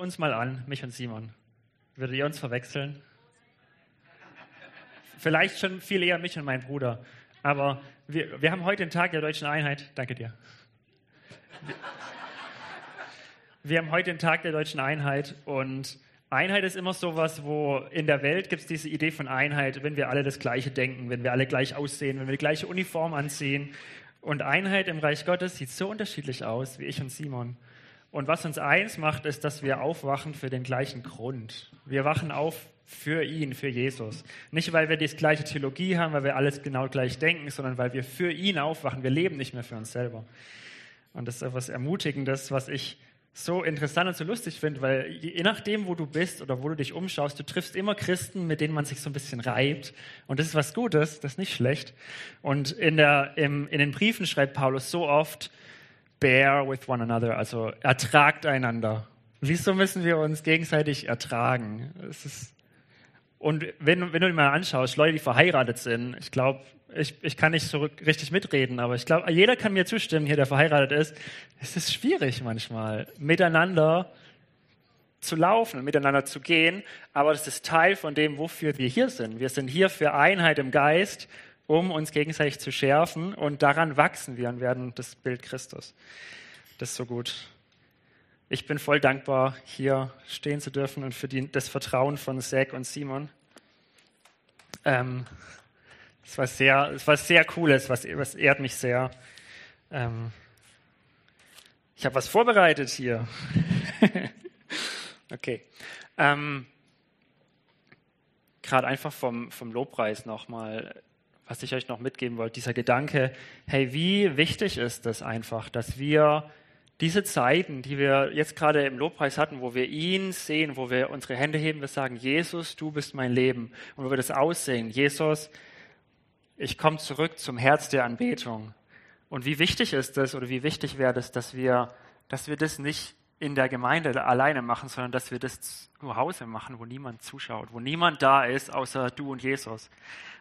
uns mal an, mich und Simon. Würdet ihr uns verwechseln? Vielleicht schon viel eher mich und meinen Bruder. Aber wir, wir haben heute den Tag der deutschen Einheit. Danke dir. Wir, haben heute den Tag der deutschen Einheit und Einheit ist immer sowas, wo in der Welt gibt es diese Idee von Einheit, wenn wir alle das Gleiche denken, wenn wir alle gleich aussehen, wenn wir die gleiche Uniform anziehen. Und Einheit im Reich Gottes sieht so unterschiedlich aus wie ich und Simon. Und was uns eins macht, ist, dass wir aufwachen für den gleichen Grund. Wir wachen auf für ihn, für Jesus. Nicht, weil wir die gleiche Theologie haben, weil wir alles genau gleich denken, sondern weil wir für ihn aufwachen. Wir leben nicht mehr für uns selber. Und das ist etwas Ermutigendes, was ich so interessant und so lustig finde, weil je nachdem, wo du bist oder wo du dich umschaust, du triffst immer Christen, mit denen man sich so ein bisschen reibt. Und das ist was Gutes, das ist nicht schlecht. Und in, der, im, in den Briefen schreibt Paulus so oft, bear with one another, also ertragt einander. Wieso müssen wir uns gegenseitig ertragen? Ist und wenn, wenn du dir mal anschaust, Leute, die verheiratet sind, ich glaube, ich, ich kann nicht so richtig mitreden, aber ich glaube, jeder kann mir zustimmen, hier, der verheiratet ist. Es ist schwierig manchmal, miteinander zu laufen, miteinander zu gehen, aber das ist Teil von dem, wofür wir hier sind. Wir sind hier für Einheit im Geist, um uns gegenseitig zu schärfen und daran wachsen wir und werden das Bild Christus. Das ist so gut. Ich bin voll dankbar, hier stehen zu dürfen und für die, das Vertrauen von Zack und Simon. Ähm, es war sehr, es war sehr cooles, was, was ehrt mich sehr. Ähm, ich habe was vorbereitet hier. okay. Ähm, Gerade einfach vom, vom Lobpreis nochmal, was ich euch noch mitgeben wollte, dieser Gedanke, hey, wie wichtig ist es einfach, dass wir diese Zeiten, die wir jetzt gerade im Lobpreis hatten, wo wir ihn sehen, wo wir unsere Hände heben, wir sagen, Jesus, du bist mein Leben. Und wo wir das aussehen, Jesus, ich komme zurück zum Herz der Anbetung. Und wie wichtig ist es oder wie wichtig wäre es, dass wir, dass wir das nicht in der Gemeinde alleine machen, sondern dass wir das zu Hause machen, wo niemand zuschaut, wo niemand da ist, außer du und Jesus.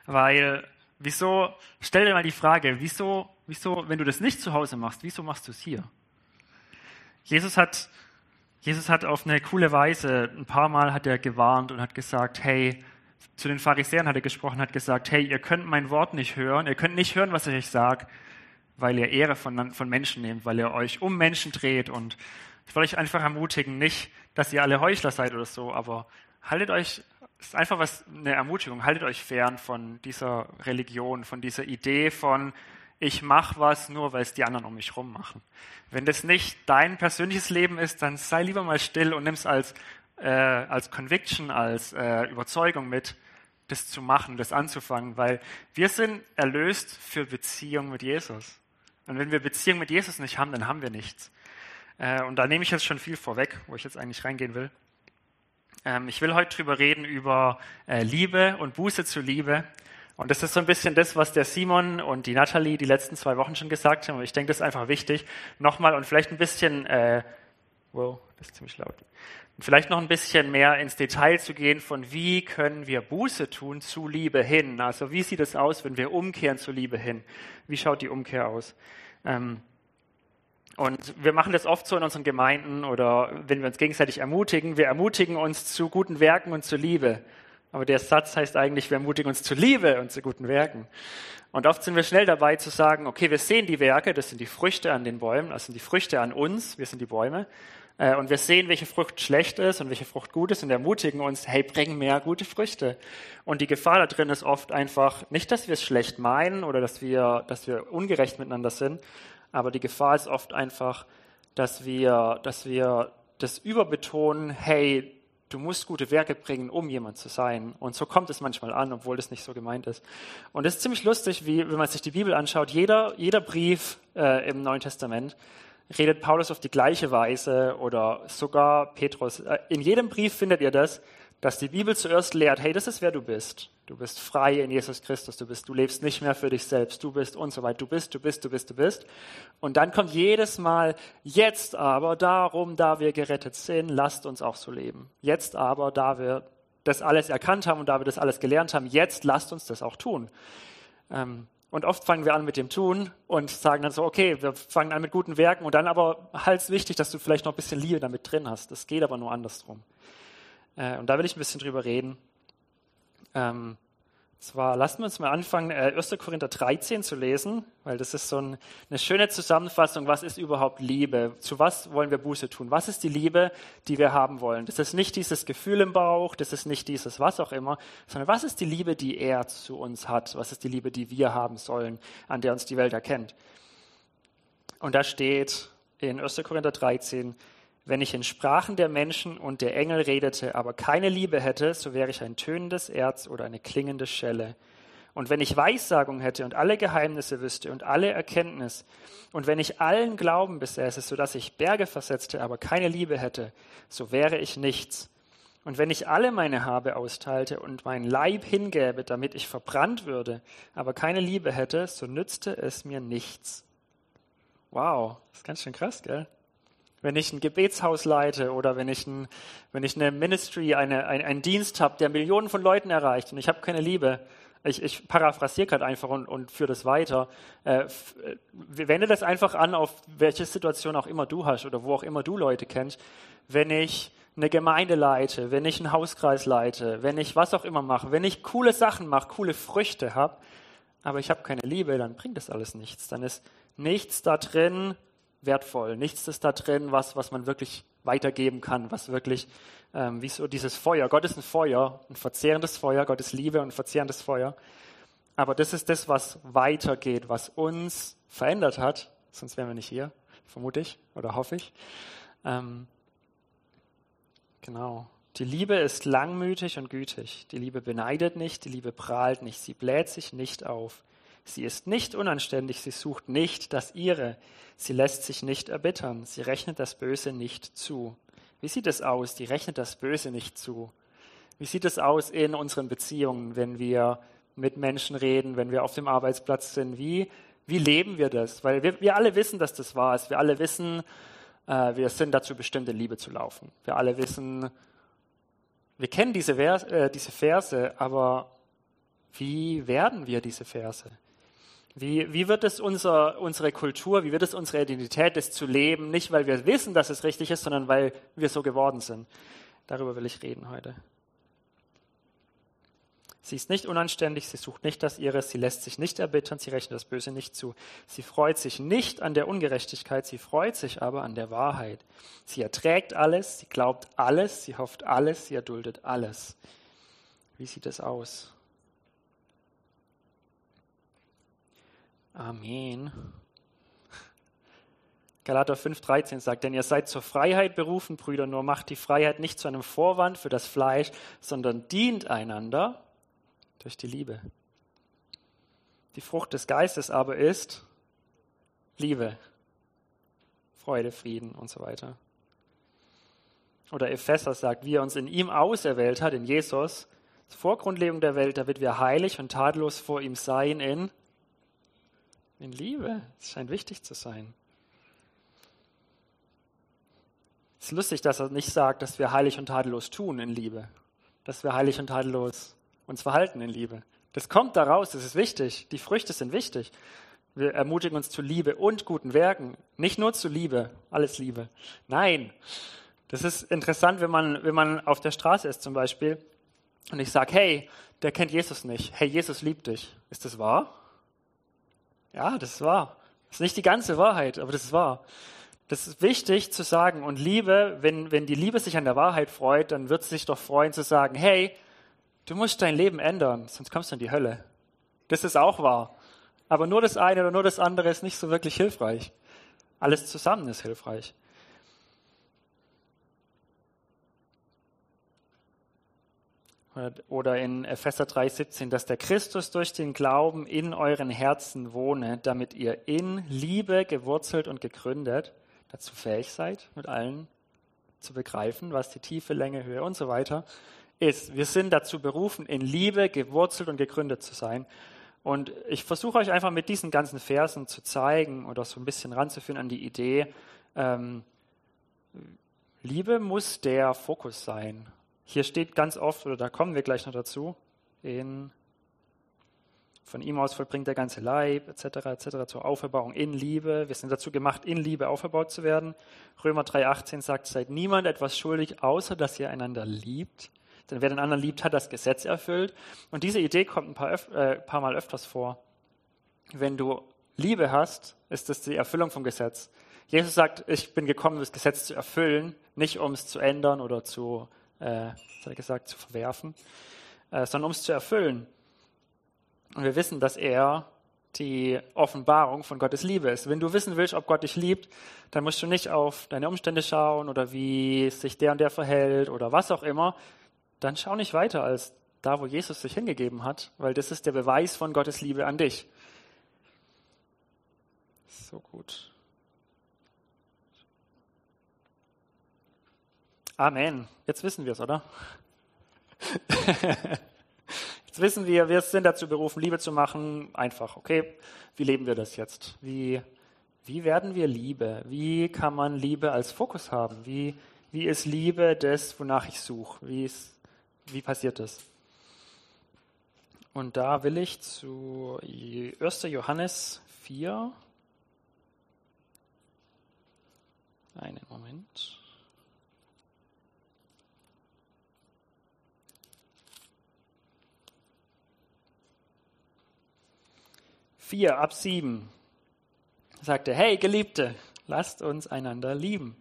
Weil, wieso, stell dir mal die Frage, wieso, wieso, wenn du das nicht zu Hause machst, wieso machst du es hier? Jesus hat, Jesus hat auf eine coole Weise, ein paar Mal hat er gewarnt und hat gesagt, hey, zu den Pharisäern hat er gesprochen, hat gesagt, hey, ihr könnt mein Wort nicht hören, ihr könnt nicht hören, was ich euch sage, weil ihr Ehre von, von Menschen nehmt, weil ihr euch um Menschen dreht. Und ich will euch einfach ermutigen, nicht, dass ihr alle Heuchler seid oder so, aber haltet euch, ist einfach was, eine Ermutigung, haltet euch fern von dieser Religion, von dieser Idee von, ich mache was nur, weil es die anderen um mich rum machen. Wenn das nicht dein persönliches Leben ist, dann sei lieber mal still und nimm es als, äh, als Conviction, als äh, Überzeugung mit, das zu machen, das anzufangen, weil wir sind erlöst für Beziehung mit Jesus. Und wenn wir Beziehung mit Jesus nicht haben, dann haben wir nichts. Äh, und da nehme ich jetzt schon viel vorweg, wo ich jetzt eigentlich reingehen will. Ähm, ich will heute drüber reden über äh, Liebe und Buße zur Liebe. Und das ist so ein bisschen das, was der Simon und die Natalie die letzten zwei Wochen schon gesagt haben. Und ich denke, das ist einfach wichtig. Nochmal und vielleicht ein bisschen, äh, wow, das ist ziemlich laut. Und vielleicht noch ein bisschen mehr ins Detail zu gehen von wie können wir Buße tun zu Liebe hin. Also wie sieht es aus, wenn wir umkehren zu Liebe hin? Wie schaut die Umkehr aus? Ähm, und wir machen das oft so in unseren Gemeinden oder wenn wir uns gegenseitig ermutigen. Wir ermutigen uns zu guten Werken und zu Liebe. Aber der Satz heißt eigentlich, wir ermutigen uns zur Liebe und zu guten Werken. Und oft sind wir schnell dabei zu sagen, okay, wir sehen die Werke, das sind die Früchte an den Bäumen, das sind die Früchte an uns, wir sind die Bäume. Äh, und wir sehen, welche Frucht schlecht ist und welche Frucht gut ist und ermutigen uns, hey, bring mehr gute Früchte. Und die Gefahr da drin ist oft einfach nicht, dass wir es schlecht meinen oder dass wir, dass wir ungerecht miteinander sind, aber die Gefahr ist oft einfach, dass wir, dass wir das überbetonen, hey, du musst gute Werke bringen, um jemand zu sein. Und so kommt es manchmal an, obwohl das nicht so gemeint ist. Und es ist ziemlich lustig, wie, wenn man sich die Bibel anschaut, jeder, jeder Brief äh, im Neuen Testament redet Paulus auf die gleiche Weise oder sogar Petrus. Äh, in jedem Brief findet ihr das, dass die Bibel zuerst lehrt, hey, das ist wer du bist. Du bist frei in Jesus Christus, du bist, du lebst nicht mehr für dich selbst, du bist und so weiter, du bist, du bist, du bist, du bist. Und dann kommt jedes Mal, jetzt aber, darum, da wir gerettet sind, lasst uns auch so leben. Jetzt aber, da wir das alles erkannt haben und da wir das alles gelernt haben, jetzt lasst uns das auch tun. Ähm, Und oft fangen wir an mit dem Tun und sagen dann so, okay, wir fangen an mit guten Werken und dann aber halt wichtig, dass du vielleicht noch ein bisschen Liebe damit drin hast. Das geht aber nur andersrum. Äh, und da will ich ein bisschen drüber reden. Ähm, zwar, lasst uns mal anfangen, 1. Äh, Korinther 13 zu lesen, weil das ist so ein, eine schöne Zusammenfassung, was ist überhaupt Liebe? Zu was wollen wir Buße tun? Was ist die Liebe, die wir haben wollen? Das ist nicht dieses Gefühl im Bauch, das ist nicht dieses was auch immer, sondern was ist die Liebe, die er zu uns hat? Was ist die Liebe, die wir haben sollen, an der uns die Welt erkennt? Und da steht in 1. Korinther 13, wenn ich in Sprachen der Menschen und der Engel redete, aber keine Liebe hätte, so wäre ich ein tönendes Erz oder eine klingende Schelle. Und wenn ich Weissagung hätte und alle Geheimnisse wüsste und alle Erkenntnis, und wenn ich allen Glauben besäße, so dass ich Berge versetzte, aber keine Liebe hätte, so wäre ich nichts. Und wenn ich alle meine Habe austeilte und meinen Leib hingäbe, damit ich verbrannt würde, aber keine Liebe hätte, so nützte es mir nichts. Wow, das ist ganz schön krass, gell? Wenn ich ein Gebetshaus leite oder wenn ich, ein, wenn ich eine Ministry, eine, ein, einen Dienst habe, der Millionen von Leuten erreicht und ich habe keine Liebe, ich, ich paraphrasiere gerade einfach und, und führe das weiter. Äh, äh, wende das einfach an, auf welche Situation auch immer du hast oder wo auch immer du Leute kennst. Wenn ich eine Gemeinde leite, wenn ich einen Hauskreis leite, wenn ich was auch immer mache, wenn ich coole Sachen mache, coole Früchte habe, aber ich habe keine Liebe, dann bringt das alles nichts. Dann ist nichts da drin, wertvoll. Nichts ist da drin, was, was man wirklich weitergeben kann, was wirklich, ähm, wie so dieses Feuer. Gott ist ein Feuer, ein verzehrendes Feuer. Gott ist Liebe und ein verzehrendes Feuer. Aber das ist das, was weitergeht, was uns verändert hat. Sonst wären wir nicht hier, vermute ich oder hoffe ich. Ähm, genau. Die Liebe ist langmütig und gütig. Die Liebe beneidet nicht, die Liebe prahlt nicht, sie bläht sich nicht auf. Sie ist nicht unanständig, sie sucht nicht das Ihre, sie lässt sich nicht erbittern, sie rechnet das Böse nicht zu. Wie sieht es aus? Die rechnet das Böse nicht zu. Wie sieht es aus in unseren Beziehungen, wenn wir mit Menschen reden, wenn wir auf dem Arbeitsplatz sind? Wie, wie leben wir das? Weil wir, wir alle wissen, dass das wahr ist. Wir alle wissen, äh, wir sind dazu bestimmt, in Liebe zu laufen. Wir alle wissen, wir kennen diese, Vers, äh, diese Verse, aber wie werden wir diese Verse? Wie, wie wird es unser, unsere Kultur, wie wird es unsere Identität, das zu leben, nicht weil wir wissen, dass es richtig ist, sondern weil wir so geworden sind? Darüber will ich reden heute. Sie ist nicht unanständig, sie sucht nicht das ihre, sie lässt sich nicht erbittern, sie rechnet das Böse nicht zu. Sie freut sich nicht an der Ungerechtigkeit, sie freut sich aber an der Wahrheit. Sie erträgt alles, sie glaubt alles, sie hofft alles, sie erduldet alles. Wie sieht es aus? Amen. Galater 5,13 sagt, denn ihr seid zur Freiheit berufen, Brüder, nur macht die Freiheit nicht zu einem Vorwand für das Fleisch, sondern dient einander durch die Liebe. Die Frucht des Geistes aber ist Liebe, Freude, Frieden und so weiter. Oder Epheser sagt, wie er uns in ihm auserwählt hat, in Jesus, vor Grundlegung der Welt, damit wir heilig und tadellos vor ihm seien in in Liebe. Es scheint wichtig zu sein. Es ist lustig, dass er nicht sagt, dass wir heilig und tadellos tun in Liebe. Dass wir heilig und tadellos uns verhalten in Liebe. Das kommt daraus, das ist wichtig. Die Früchte sind wichtig. Wir ermutigen uns zu Liebe und guten Werken. Nicht nur zu Liebe, alles Liebe. Nein. Das ist interessant, wenn man, wenn man auf der Straße ist zum Beispiel und ich sage, hey, der kennt Jesus nicht. Hey, Jesus liebt dich. Ist das wahr? Ja, das ist wahr. Das ist nicht die ganze Wahrheit, aber das ist wahr. Das ist wichtig zu sagen. Und Liebe, wenn, wenn die Liebe sich an der Wahrheit freut, dann wird sie sich doch freuen zu sagen, hey, du musst dein Leben ändern, sonst kommst du in die Hölle. Das ist auch wahr. Aber nur das eine oder nur das andere ist nicht so wirklich hilfreich. Alles zusammen ist hilfreich. Oder in Epheser 3,17, dass der Christus durch den Glauben in euren Herzen wohne, damit ihr in Liebe gewurzelt und gegründet dazu fähig seid, mit allen zu begreifen, was die tiefe Länge, Höhe und so weiter ist. Wir sind dazu berufen, in Liebe gewurzelt und gegründet zu sein. Und ich versuche euch einfach mit diesen ganzen Versen zu zeigen oder so ein bisschen ranzuführen an die Idee, ähm, Liebe muss der Fokus sein hier steht ganz oft, oder da kommen wir gleich noch dazu, in Von ihm aus vollbringt der ganze Leib, etc., etc., zur Auferbauung in Liebe. Wir sind dazu gemacht, in Liebe aufgebaut zu werden. Römer 3,18 sagt, seid niemand etwas schuldig, außer dass ihr einander liebt. Denn wer den anderen liebt, hat das Gesetz erfüllt. Und diese Idee kommt ein paar, äh, paar Mal öfters vor. Wenn du Liebe hast, ist das die Erfüllung vom Gesetz. Jesus sagt, ich bin gekommen, das Gesetz zu erfüllen, nicht um es zu ändern oder zu, äh, hat gesagt, zu verwerfen, äh, sondern um es zu erfüllen. Und wir wissen, dass er die Offenbarung von Gottes Liebe ist. Wenn du wissen willst, ob Gott dich liebt, dann musst du nicht auf deine Umstände schauen oder wie sich der und der verhält oder was auch immer. Dann schau nicht weiter als da, wo Jesus sich hingegeben hat, weil das ist der Beweis von Gottes Liebe an dich. So gut. Amen. Jetzt wissen wir es, oder? Jetzt wissen wir, wir sind dazu berufen, Liebe zu machen. Einfach, okay, wie leben wir das jetzt? Wie, wie werden wir Liebe? Wie kann man Liebe als Fokus haben? Wie, wie ist Liebe das, wonach ich suche? Wie, wie passiert das? Und da will ich zu 1. Johannes 4. Einen Moment. 4 ab 7 sagte, hey Geliebte, lasst uns einander lieben.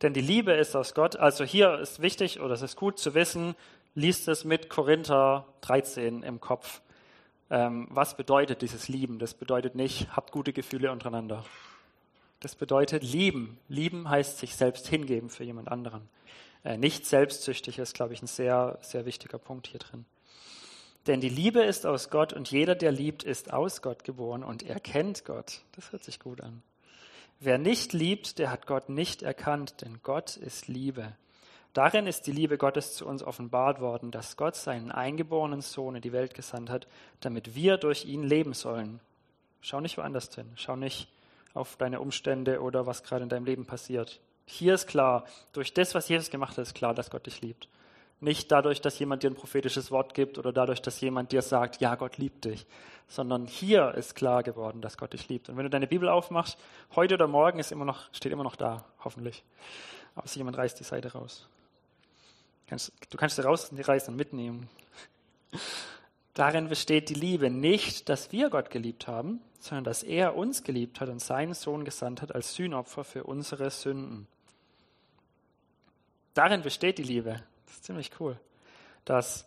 Denn die Liebe ist aus Gott. Also hier ist wichtig oder es ist gut zu wissen, liest es mit Korinther 13 im Kopf. Ähm, was bedeutet dieses Lieben? Das bedeutet nicht, habt gute Gefühle untereinander. Das bedeutet lieben. Lieben heißt sich selbst hingeben für jemand anderen. Äh, nicht selbstsüchtig ist, glaube ich, ein sehr, sehr wichtiger Punkt hier drin. Denn die Liebe ist aus Gott und jeder, der liebt, ist aus Gott geboren und er kennt Gott. Das hört sich gut an. Wer nicht liebt, der hat Gott nicht erkannt, denn Gott ist Liebe. Darin ist die Liebe Gottes zu uns offenbart worden, dass Gott seinen eingeborenen Sohn in die Welt gesandt hat, damit wir durch ihn leben sollen. Schau nicht woanders hin. Schau nicht auf deine Umstände oder was gerade in deinem Leben passiert. Hier ist klar, durch das, was Jesus gemacht hat, ist klar, dass Gott dich liebt. Nicht dadurch, dass jemand dir ein prophetisches Wort gibt oder dadurch, dass jemand dir sagt, ja, Gott liebt dich, sondern hier ist klar geworden, dass Gott dich liebt. Und wenn du deine Bibel aufmachst, heute oder morgen ist immer noch, steht immer noch da, hoffentlich. Außer jemand reißt die Seite raus. Du kannst sie rausreißen und mitnehmen. Darin besteht die Liebe nicht, dass wir Gott geliebt haben, sondern dass er uns geliebt hat und seinen Sohn gesandt hat als Sühnopfer für unsere Sünden. Darin besteht die Liebe. Das ist ziemlich cool. Dass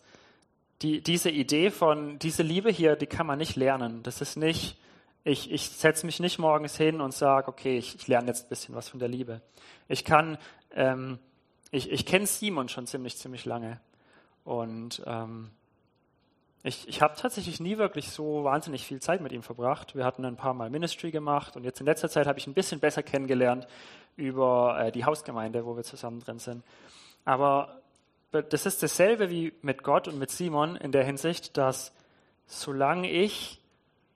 die, diese Idee von, diese Liebe hier, die kann man nicht lernen. Das ist nicht, ich, ich setze mich nicht morgens hin und sage, okay, ich, ich lerne jetzt ein bisschen was von der Liebe. Ich kann, ähm, ich, ich kenne Simon schon ziemlich, ziemlich lange. Und ähm, ich, ich habe tatsächlich nie wirklich so wahnsinnig viel Zeit mit ihm verbracht. Wir hatten ein paar Mal Ministry gemacht und jetzt in letzter Zeit habe ich ein bisschen besser kennengelernt über äh, die Hausgemeinde, wo wir zusammen drin sind. Aber das ist dasselbe wie mit Gott und mit Simon in der Hinsicht, dass solange ich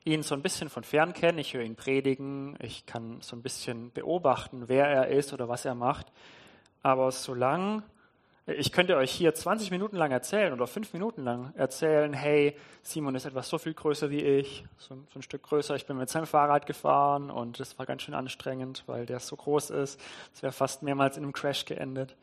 ihn so ein bisschen von fern kenne, ich höre ihn predigen, ich kann so ein bisschen beobachten, wer er ist oder was er macht, aber solange ich könnte euch hier 20 Minuten lang erzählen oder fünf Minuten lang erzählen, hey, Simon ist etwas so viel größer wie ich, so, so ein Stück größer. Ich bin mit seinem Fahrrad gefahren und das war ganz schön anstrengend, weil der so groß ist. Es wäre fast mehrmals in einem Crash geendet.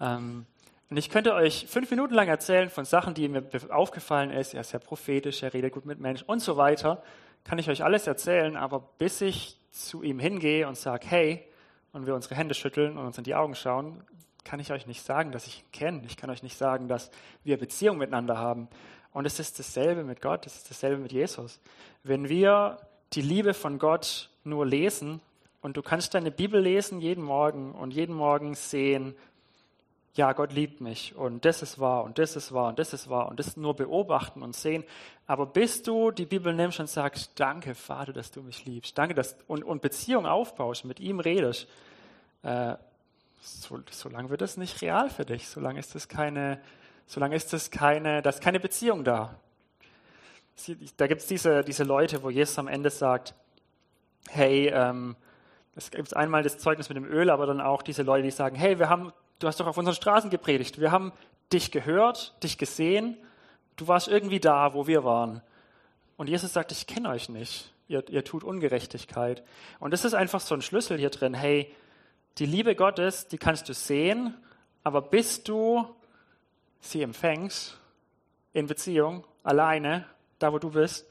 Ähm, und ich könnte euch fünf Minuten lang erzählen von Sachen, die mir aufgefallen ist. Er ist ja prophetisch, er redet gut mit Menschen und so weiter. Kann ich euch alles erzählen, aber bis ich zu ihm hingehe und sage, hey, und wir unsere Hände schütteln und uns in die Augen schauen, kann ich euch nicht sagen, dass ich ihn kenne. Ich kann euch nicht sagen, dass wir Beziehung miteinander haben. Und es ist dasselbe mit Gott, es ist dasselbe mit Jesus. Wenn wir die Liebe von Gott nur lesen und du kannst deine Bibel lesen jeden Morgen und jeden Morgen sehen, ja, Gott liebt mich und das ist wahr und das ist wahr und das ist wahr und das nur beobachten und sehen. Aber bis du die Bibel nimmst und sagst, danke Vater, dass du mich liebst, danke, dass, und, und Beziehung aufbaust, mit ihm redest, äh, so, solange wird das nicht real für dich, solange ist das keine, solange ist das keine, da ist keine Beziehung da. Da gibt es diese, diese Leute, wo Jesus am Ende sagt, hey, ähm, es gibt einmal das Zeugnis mit dem Öl, aber dann auch diese Leute, die sagen, hey, wir haben du hast doch auf unseren Straßen gepredigt. Wir haben dich gehört, dich gesehen. Du warst irgendwie da, wo wir waren. Und Jesus sagt, ich kenne euch nicht. Ihr, ihr tut Ungerechtigkeit. Und das ist einfach so ein Schlüssel hier drin. Hey, die Liebe Gottes, die kannst du sehen, aber bis du sie empfängst, in Beziehung, alleine, da wo du bist,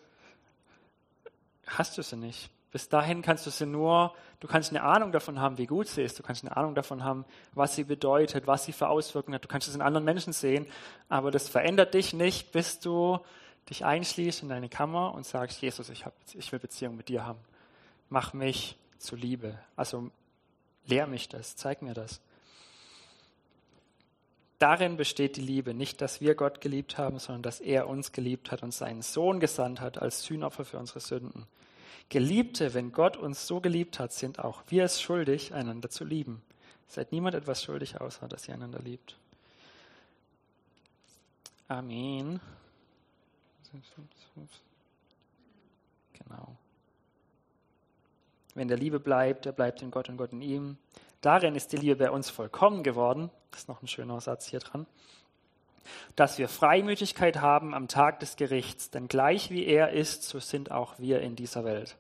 hast du sie nicht. Bis dahin kannst du sie nur, du kannst eine Ahnung davon haben, wie gut sie ist. Du kannst eine Ahnung davon haben, was sie bedeutet, was sie für Auswirkungen hat. Du kannst es in anderen Menschen sehen, aber das verändert dich nicht, bis du dich einschließt in deine Kammer und sagst, Jesus, ich, hab, ich will Beziehung mit dir haben. Mach mich zu Liebe. Also lehr mich das, zeig mir das. Darin besteht die Liebe, nicht, dass wir Gott geliebt haben, sondern dass er uns geliebt hat und seinen Sohn gesandt hat als Sühnopfer für unsere Sünden. Geliebte, wenn Gott uns so geliebt hat, sind auch wir es schuldig, einander zu lieben. Seid niemand etwas schuldig, außer dass ihr einander liebt. Amen. Genau. Wenn der Liebe bleibt, er bleibt in Gott und Gott in ihm. Darin ist die Liebe bei uns vollkommen geworden. Das ist noch ein schöner Satz hier dran. Dass wir Freimütigkeit haben am Tag des Gerichts, denn gleich wie er ist, so sind auch wir in dieser Welt.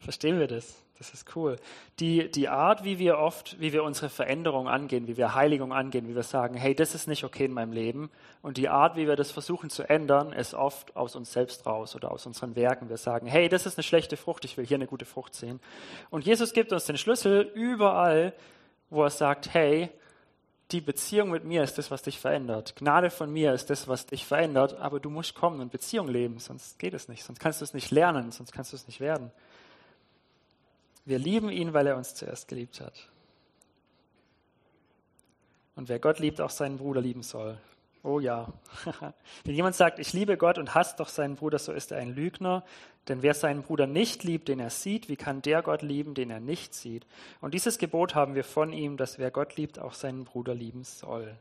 Verstehen wir das? Das ist cool. Die, die Art, wie wir oft, wie wir unsere Veränderung angehen, wie wir Heiligung angehen, wie wir sagen, hey, das ist nicht okay in meinem Leben. Und die Art, wie wir das versuchen zu ändern, ist oft aus uns selbst raus oder aus unseren Werken. Wir sagen, hey, das ist eine schlechte Frucht, ich will hier eine gute Frucht sehen. Und Jesus gibt uns den Schlüssel überall, wo er sagt, hey, die Beziehung mit mir ist das, was dich verändert. Gnade von mir ist das, was dich verändert, aber du musst kommen und Beziehung leben, sonst geht es nicht, sonst kannst du es nicht lernen, sonst kannst du es nicht werden. Wir lieben ihn, weil er uns zuerst geliebt hat. Und wer Gott liebt, auch seinen Bruder lieben soll. Oh ja. Wenn jemand sagt, ich liebe Gott und hasst doch seinen Bruder, so ist er ein Lügner. Denn wer seinen Bruder nicht liebt, den er sieht, wie kann der Gott lieben, den er nicht sieht? Und dieses Gebot haben wir von ihm, dass wer Gott liebt, auch seinen Bruder lieben soll.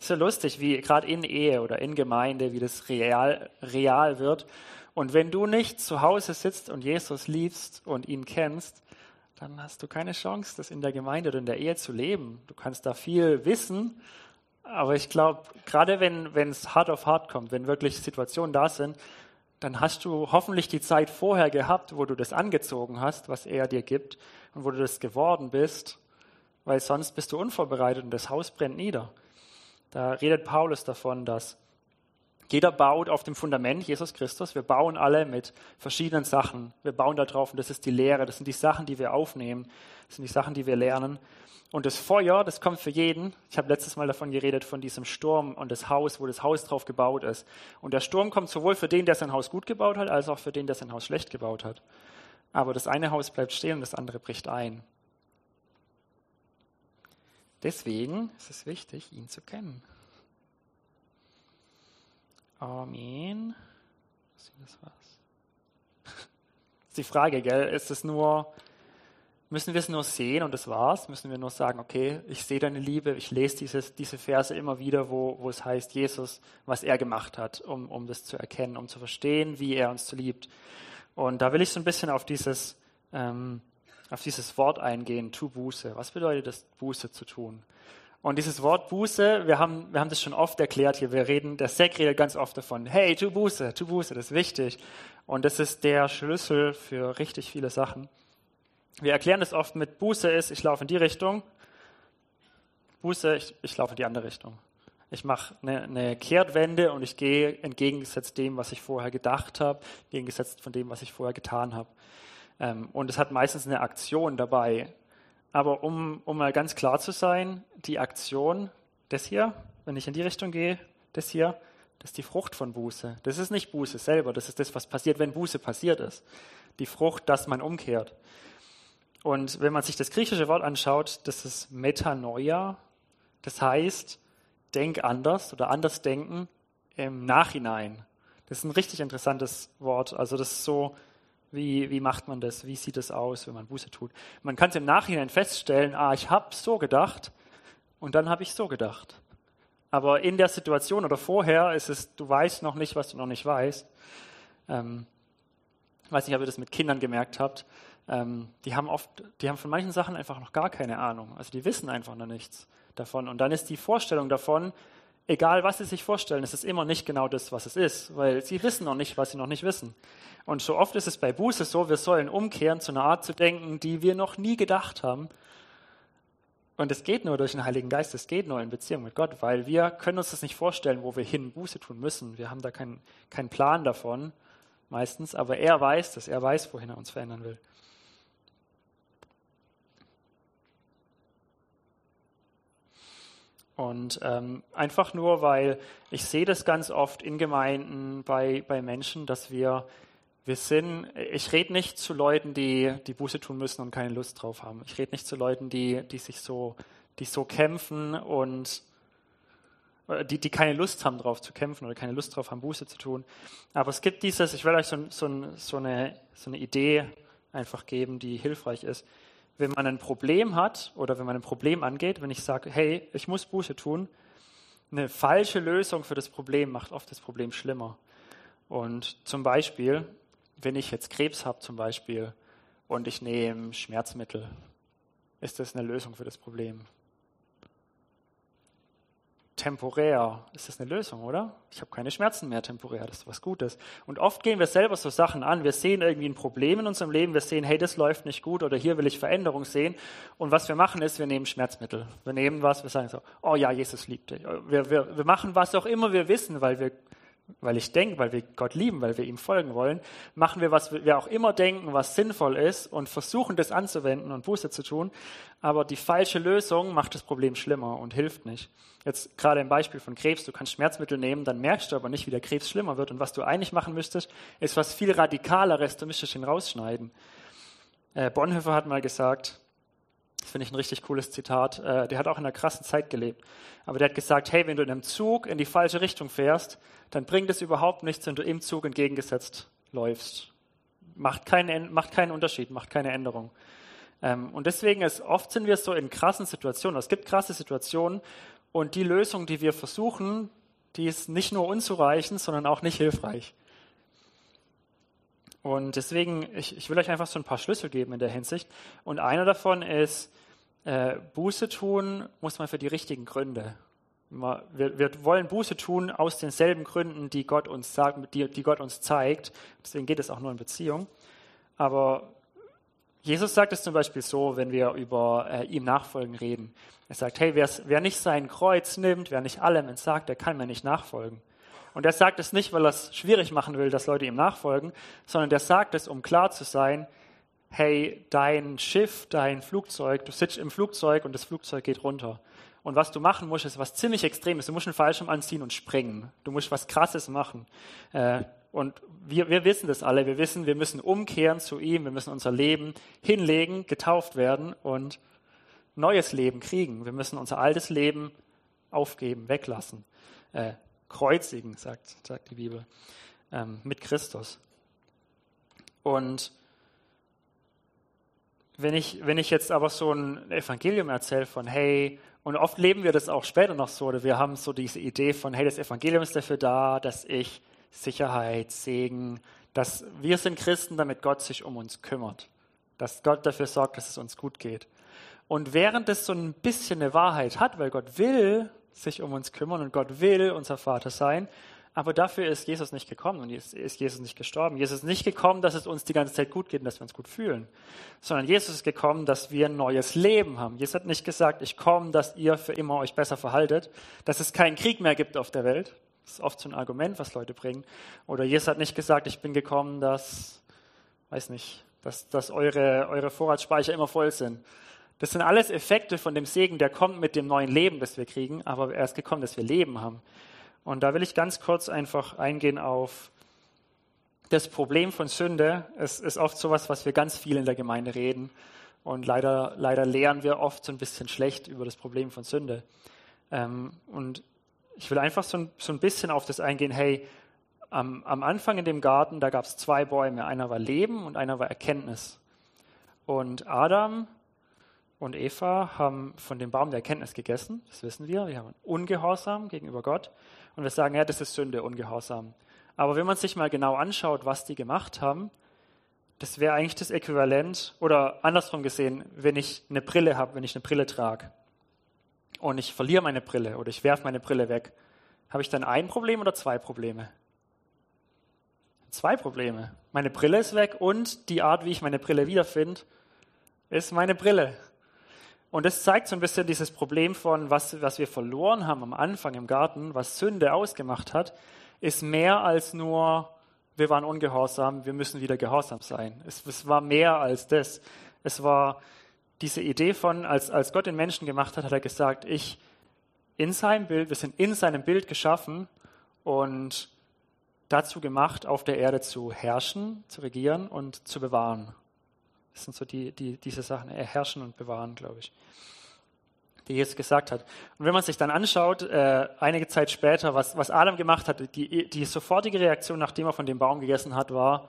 Ist ja lustig, wie gerade in Ehe oder in Gemeinde, wie das real, real wird und wenn du nicht zu Hause sitzt und Jesus liebst und ihn kennst, dann hast du keine Chance, das in der Gemeinde oder in der Ehe zu leben. Du kannst da viel wissen, aber ich glaube, gerade wenn es hart auf hart kommt, wenn wirklich Situationen da sind, dann hast du hoffentlich die Zeit vorher gehabt, wo du das angezogen hast, was er dir gibt und wo du das geworden bist, weil sonst bist du unvorbereitet und das Haus brennt nieder. Da redet Paulus davon, dass jeder baut auf dem Fundament Jesus Christus. Wir bauen alle mit verschiedenen Sachen. Wir bauen da drauf und das ist die Lehre. Das sind die Sachen, die wir aufnehmen. Das sind die Sachen, die wir lernen. Und das Feuer, das kommt für jeden. Ich habe letztes Mal davon geredet, von diesem Sturm und das Haus, wo das Haus drauf gebaut ist. Und der Sturm kommt sowohl für den, der sein Haus gut gebaut hat, als auch für den, der sein Haus schlecht gebaut hat. Aber das eine Haus bleibt stehen und das andere bricht ein. Deswegen ist es wichtig, ihn zu kennen. Amen. Das. Das ist die Frage, gell? Ist es nur, müssen wir es nur sehen und das war's? Müssen wir nur sagen, okay, ich sehe deine Liebe, ich lese dieses, diese Verse immer wieder, wo, wo es heißt, Jesus, was er gemacht hat, um, um das zu erkennen, um zu verstehen, wie er uns liebt. Und da will ich so ein bisschen auf dieses, ähm, auf dieses Wort eingehen, tu Buße. Was bedeutet es, Buße zu tun? Und dieses Wort Buße, wir haben, wir haben das schon oft erklärt hier. Wir reden, der Sek redet ganz oft davon. Hey, tu Buße, tu Buße, das ist wichtig. Und das ist der Schlüssel für richtig viele Sachen. Wir erklären das oft mit Buße ist, ich laufe in die Richtung. Buße, ich, ich laufe in die andere Richtung. Ich mache eine, eine Kehrtwende und ich gehe entgegengesetzt dem, was ich vorher gedacht habe, entgegengesetzt von dem, was ich vorher getan habe. Ähm, und es hat meistens eine Aktion dabei. Aber um, um mal ganz klar zu sein, die Aktion, das hier, wenn ich in die Richtung gehe, das hier, das ist die Frucht von Buße. Das ist nicht Buße selber, das ist das, was passiert, wenn Buße passiert ist. Die Frucht, dass man umkehrt. Und wenn man sich das griechische Wort anschaut, das ist Metanoia. Das heißt, denk anders oder anders denken im Nachhinein. Das ist ein richtig interessantes Wort. Also das ist so, wie, wie macht man das? Wie sieht es aus, wenn man Buße tut? Man kann es im Nachhinein feststellen, ah, ich habe so gedacht und dann habe ich so gedacht. Aber in der Situation oder vorher ist es, du weißt noch nicht, was du noch nicht weißt. Ähm, weiß nicht, ob ihr das mit Kindern gemerkt habt. Ähm, die haben oft, die haben von manchen Sachen einfach noch gar keine Ahnung. Also die wissen einfach noch nichts davon. Und dann ist die Vorstellung davon egal was sie sich vorstellen, es ist immer nicht genau das, was es ist, weil sie wissen noch nicht, was sie noch nicht wissen. Und so oft ist es bei Buße so, wir sollen umkehren zu einer Art zu denken, die wir noch nie gedacht haben. Und es geht nur durch den Heiligen Geist, es geht nur in Beziehung mit Gott, weil wir können uns das nicht vorstellen, wo wir hin Buße tun müssen. Wir haben da keinen kein Plan davon meistens, aber er weiß das, er weiß, wohin er uns verändern will. Und ähm, einfach nur, weil ich sehe das ganz oft in Gemeinden bei, bei Menschen, dass wir, wir sind, ich rede nicht zu Leuten, die, die Buße tun müssen und keine Lust drauf haben. Ich rede nicht zu Leuten, die, die sich so, die so kämpfen und äh, die, die keine Lust haben, drauf zu kämpfen oder keine Lust drauf haben, Buße zu tun. Aber es gibt dieses, ich will euch so, so, so, eine, so eine Idee einfach geben, die hilfreich ist wenn man ein Problem hat oder wenn man ein Problem angeht, wenn ich sage, hey, ich muss Buße tun, eine falsche Lösung für das Problem macht oft das Problem schlimmer. Und zum Beispiel, wenn ich jetzt Krebs habe zum Beispiel und ich nehme Schmerzmittel, ist das eine Lösung für das Problem? Temporär ist das eine Lösung, oder? Ich habe keine Schmerzen mehr temporär, das ist was Gutes. Und oft gehen wir selber so Sachen an. Wir sehen irgendwie ein Problem in unserem Leben, wir sehen, hey, das läuft nicht gut oder hier will ich Veränderung sehen. Und was wir machen ist, wir nehmen Schmerzmittel. Wir nehmen was, wir sagen so, oh ja, Jesus liebt dich. Wir, wir, wir machen was auch immer wir wissen, weil wir weil ich denke, weil wir Gott lieben, weil wir ihm folgen wollen, machen wir, was wir auch immer denken, was sinnvoll ist und versuchen das anzuwenden und Buße zu tun. Aber die falsche Lösung macht das Problem schlimmer und hilft nicht. Jetzt gerade im Beispiel von Krebs, du kannst Schmerzmittel nehmen, dann merkst du aber nicht, wie der Krebs schlimmer wird. Und was du eigentlich machen müsstest, ist was viel radikaleres, du müsstest ihn rausschneiden. Äh, Bonhoeffer hat mal gesagt, das finde ich ein richtig cooles Zitat. Äh, der hat auch in einer krassen Zeit gelebt. Aber der hat gesagt, hey, wenn du in einem Zug in die falsche Richtung fährst, dann bringt es überhaupt nichts, wenn du im Zug entgegengesetzt läufst. Macht keinen, macht keinen Unterschied, macht keine Änderung. Ähm, und deswegen ist, oft sind wir so in krassen Situationen. Es gibt krasse Situationen und die Lösung, die wir versuchen, die ist nicht nur unzureichend, sondern auch nicht hilfreich. Und deswegen, ich, ich will euch einfach so ein paar Schlüssel geben in der Hinsicht. Und einer davon ist, äh, Buße tun muss man für die richtigen Gründe. Wir, wir, wollen Buße tun aus denselben Gründen, die Gott uns sagt, die, die Gott uns zeigt. Deswegen geht es auch nur in Beziehung. Aber Jesus sagt es zum Beispiel so, wenn wir über äh, ihm nachfolgen reden. Er sagt, hey, wer nicht sein Kreuz nimmt, wer nicht allem entsagt, der kann mir nicht nachfolgen. Und er sagt es nicht, weil er es schwierig machen will, dass Leute ihm nachfolgen, sondern der sagt es, um klar zu sein, hey, dein Schiff, dein Flugzeug, du sitzt im Flugzeug und das Flugzeug geht runter. Und was du machen musst, ist was ziemlich Extremes. Du musst einen Fallschirm anziehen und springen. Du musst was Krasses machen. Äh, und wir, wir wissen das alle. Wir wissen, wir müssen umkehren zu ihm. Wir müssen unser Leben hinlegen, getauft werden und neues Leben kriegen. Wir müssen unser altes Leben aufgeben, weglassen. Kreuzigen, sagt, sagt die Bibel, ähm, mit Christus. Und wenn ich, wenn ich jetzt aber so ein Evangelium erzähle von, hey, und oft leben wir das auch später noch so, oder wir haben so diese Idee von, hey, das Evangelium ist dafür da, dass ich Sicherheit, Segen, dass wir sind Christen, damit Gott sich um uns kümmert, dass Gott dafür sorgt, dass es uns gut geht. Und während es so ein bisschen eine Wahrheit hat, weil Gott will sich um uns kümmern und Gott will unser Vater sein, aber dafür ist Jesus nicht gekommen und ist, Jesus nicht gestorben. Jesus ist nicht gekommen, dass es uns die ganze Zeit gut geht und dass wir uns gut fühlen, sondern Jesus ist gekommen, dass wir ein neues Leben haben. Jesus hat nicht gesagt, ich komme, dass ihr für immer euch besser verhaltet, dass es keinen Krieg mehr gibt auf der Welt. Das ist oft so ein Argument, was Leute bringen. Oder Jesus hat nicht gesagt, ich bin gekommen, dass, weiß nicht, dass, dass eure, eure Vorratsspeicher immer voll sind. Das sind alles Effekte von dem Segen, der kommt mit dem neuen Leben, das wir kriegen, aber er ist gekommen, dass wir Leben haben. Und da will ich ganz kurz einfach eingehen auf das Problem von Sünde. Es ist oft sowas, was wir ganz viel in der Gemeinde reden. Und leider, leider lehren wir oft so ein bisschen schlecht über das Problem von Sünde. Ähm, und ich will einfach so ein, so ein bisschen auf das eingehen, hey, am, am Anfang in dem Garten, da gab es zwei Bäume. Einer war Leben und einer war Erkenntnis. Und Adam und Eva haben von dem Baum der Erkenntnis gegessen, das wissen wir. Wir haben Ungehorsam gegenüber Gott. Und wir sagen, ja, das ist Sünde, Ungehorsam. Aber wenn man sich mal genau anschaut, was die gemacht haben, das wäre eigentlich das Äquivalent, oder andersrum gesehen, wenn ich eine Brille habe, wenn ich eine Brille trage und ich verliere meine Brille oder ich werfe meine Brille weg, Habe ich dann ein Problem oder zwei Probleme? Zwei Probleme. Meine Brille ist weg und die Art, wie ich meine Brille wiederfinde, ist meine Brille. Und das zeigt so ein bisschen dieses Problem von, was, was wir verloren haben am Anfang im Garten, was Sünde ausgemacht hat, ist mehr als nur, wir waren ungehorsam, wir müssen wieder gehorsam sein. Es, es war mehr als das. Es war diese Idee von, als, als Gott den Menschen gemacht hat, hat er gesagt, ich in seinem Bild, wir sind in seinem Bild geschaffen und dazu gemacht, auf der Erde zu herrschen, zu regieren und zu bewahren. Das sind so die, die, diese Sachen, herrschen und bewahren, glaube ich, die Jesus gesagt hat. Und wenn man sich dann anschaut, äh, einige Zeit später, was, was Adam gemacht hat, die, die sofortige Reaktion, nachdem er von dem Baum gegessen hat, war,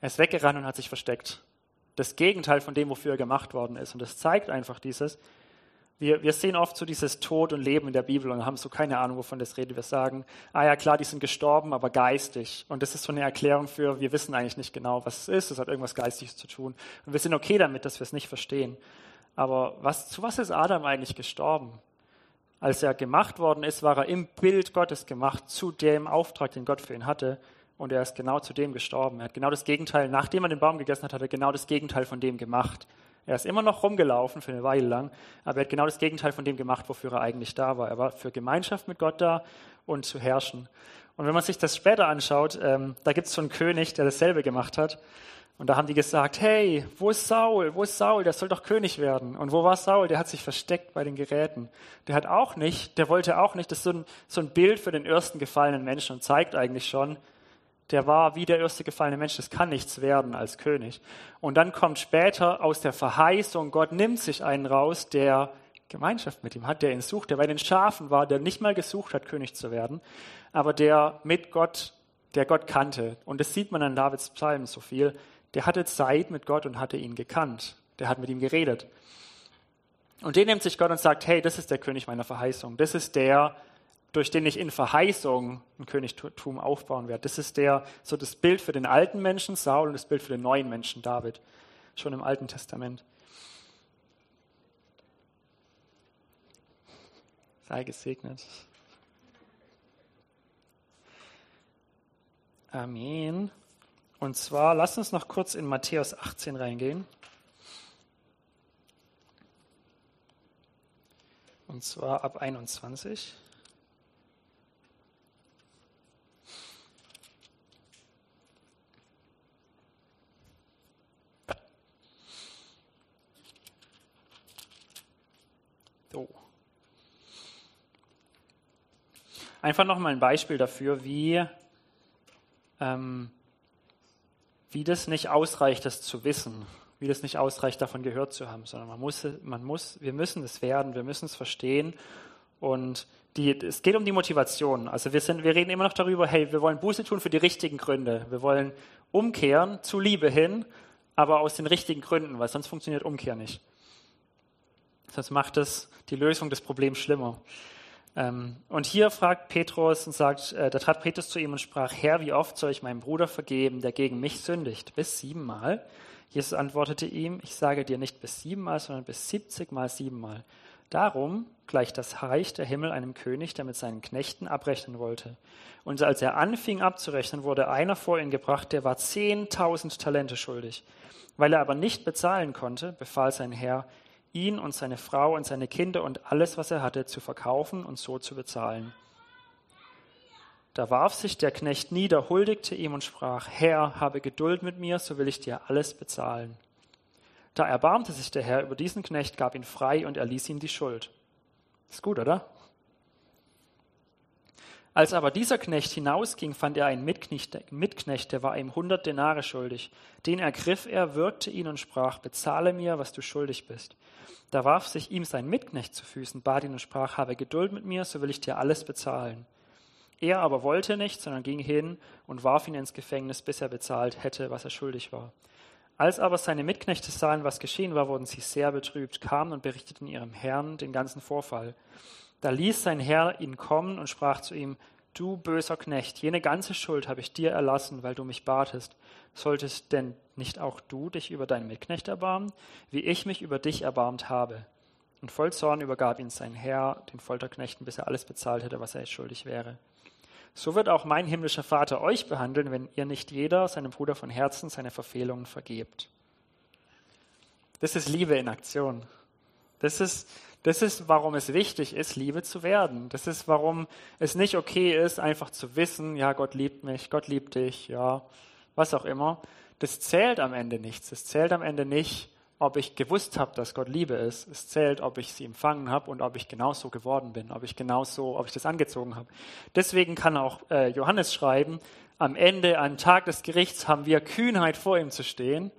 er ist weggerannt und hat sich versteckt. Das Gegenteil von dem, wofür er gemacht worden ist. Und das zeigt einfach dieses, wir, wir sehen oft so dieses Tod und Leben in der Bibel und haben so keine Ahnung, wovon das redet. Wir sagen, ah ja klar, die sind gestorben, aber geistig. Und das ist so eine Erklärung für, wir wissen eigentlich nicht genau, was es ist. Es hat irgendwas Geistiges zu tun. Und wir sind okay damit, dass wir es nicht verstehen. Aber was, zu was ist Adam eigentlich gestorben? Als er gemacht worden ist, war er im Bild Gottes gemacht, zu dem Auftrag, den Gott für ihn hatte. Und er ist genau zu dem gestorben. Er hat genau das Gegenteil, nachdem er den Baum gegessen hat, hat er genau das Gegenteil von dem gemacht. Er ist immer noch rumgelaufen für eine Weile lang, aber er hat genau das Gegenteil von dem gemacht, wofür er eigentlich da war. Er war für Gemeinschaft mit Gott da und zu herrschen. Und wenn man sich das später anschaut, ähm, da gibt es so einen König, der dasselbe gemacht hat. Und da haben die gesagt, hey, wo ist Saul? Wo ist Saul? Der soll doch König werden. Und wo war Saul? Der hat sich versteckt bei den Geräten. Der hat auch nicht, der wollte auch nicht. Das ist so ein, so ein Bild für den ersten gefallenen Menschen und zeigt eigentlich schon, der war wie der erste gefallene Mensch, das kann nichts werden als König. Und dann kommt später aus der Verheißung, Gott nimmt sich einen raus, der Gemeinschaft mit ihm hat, der ihn sucht, der bei den Schafen war, der nicht mal gesucht hat, König zu werden, aber der mit Gott, der Gott kannte. Und das sieht man an Davids Psalmen so viel. Der hatte Zeit mit Gott und hatte ihn gekannt. Der hat mit ihm geredet. Und den nimmt sich Gott und sagt, hey, das ist der König meiner Verheißung. Das ist der, durch den ich in Verheißung ein Königtum aufbauen werde. Das ist der, so das Bild für den alten Menschen Saul und das Bild für den neuen Menschen David, schon im Alten Testament. Sei gesegnet. Amen. Und zwar, lasst uns noch kurz in Matthäus 18 reingehen. Und zwar ab 21. So. Einfach nochmal ein Beispiel dafür, wie, ähm, wie das nicht ausreicht, das zu wissen, wie das nicht ausreicht, davon gehört zu haben, sondern man muss, man muss, wir müssen es werden, wir müssen es verstehen. Und die, es geht um die Motivation. Also wir, sind, wir reden immer noch darüber, hey, wir wollen Buße tun für die richtigen Gründe. Wir wollen umkehren zu Liebe hin, aber aus den richtigen Gründen, weil sonst funktioniert Umkehr nicht. Sonst macht es die Lösung des Problems schlimmer. Ähm, und hier fragt Petrus und sagt, äh, da trat Petrus zu ihm und sprach, Herr, wie oft soll ich meinem Bruder vergeben, der gegen mich sündigt? Bis siebenmal? Jesus antwortete ihm, ich sage dir nicht bis siebenmal, sondern bis siebzigmal siebenmal. Darum gleicht das Reich der Himmel einem König, der mit seinen Knechten abrechnen wollte. Und als er anfing abzurechnen, wurde einer vor ihn gebracht, der war zehntausend Talente schuldig. Weil er aber nicht bezahlen konnte, befahl sein Herr, ihn und seine Frau und seine Kinder und alles, was er hatte, zu verkaufen und so zu bezahlen. Da warf sich der Knecht nieder, huldigte ihm und sprach, Herr, habe Geduld mit mir, so will ich dir alles bezahlen. Da erbarmte sich der Herr über diesen Knecht, gab ihn frei und erließ ihm die Schuld. Ist gut, oder? Als aber dieser Knecht hinausging, fand er einen Mitknecht, Mitknecht, der war ihm hundert Denare schuldig. Den ergriff er, würgte ihn und sprach, bezahle mir, was du schuldig bist. Da warf sich ihm sein Mitknecht zu Füßen, bat ihn und sprach, habe Geduld mit mir, so will ich dir alles bezahlen. Er aber wollte nicht, sondern ging hin und warf ihn ins Gefängnis, bis er bezahlt hätte, was er schuldig war. Als aber seine Mitknechte sahen, was geschehen war, wurden sie sehr betrübt, kamen und berichteten ihrem Herrn den ganzen Vorfall. Da ließ sein Herr ihn kommen und sprach zu ihm, Du böser Knecht, jene ganze Schuld habe ich dir erlassen, weil du mich batest. Solltest denn nicht auch du dich über deinen Mitknecht erbarmen, wie ich mich über dich erbarmt habe? Und voll Zorn übergab ihn sein Herr den Folterknechten, bis er alles bezahlt hätte, was er schuldig wäre. So wird auch mein himmlischer Vater euch behandeln, wenn ihr nicht jeder seinem Bruder von Herzen seine Verfehlungen vergebt. Das ist Liebe in Aktion. Das ist, das ist, warum es wichtig ist, Liebe zu werden. Das ist, warum es nicht okay ist, einfach zu wissen, ja, Gott liebt mich, Gott liebt dich, ja, was auch immer. Das zählt am Ende nichts. Es zählt am Ende nicht, ob ich gewusst habe, dass Gott Liebe ist. Es zählt, ob ich sie empfangen habe und ob ich genauso geworden bin, ob ich genauso, ob ich das angezogen habe. Deswegen kann auch äh, Johannes schreiben, am Ende, am Tag des Gerichts, haben wir Kühnheit vor ihm zu stehen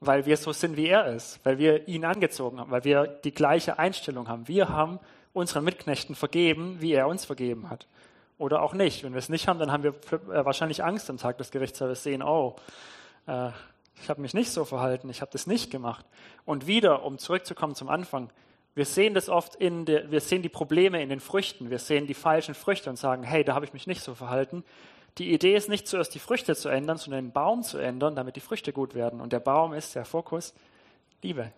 weil wir so sind, wie er ist, weil wir ihn angezogen haben, weil wir die gleiche Einstellung haben. Wir haben unseren Mitknechten vergeben, wie er uns vergeben hat. Oder auch nicht. Wenn wir es nicht haben, dann haben wir äh, wahrscheinlich Angst am Tag des Gerichts, weil wir sehen, oh, äh, ich habe mich nicht so verhalten, ich habe das nicht gemacht. Und wieder, um zurückzukommen zum Anfang, wir sehen das oft in der, wir sehen die Probleme in den Früchten, wir sehen die falschen Früchte und sagen, hey, da habe ich mich nicht so verhalten. Die Idee ist nicht zuerst die Früchte zu ändern, sondern den Baum zu ändern, damit die Früchte gut werden. Und der Baum ist der Fokus Liebe.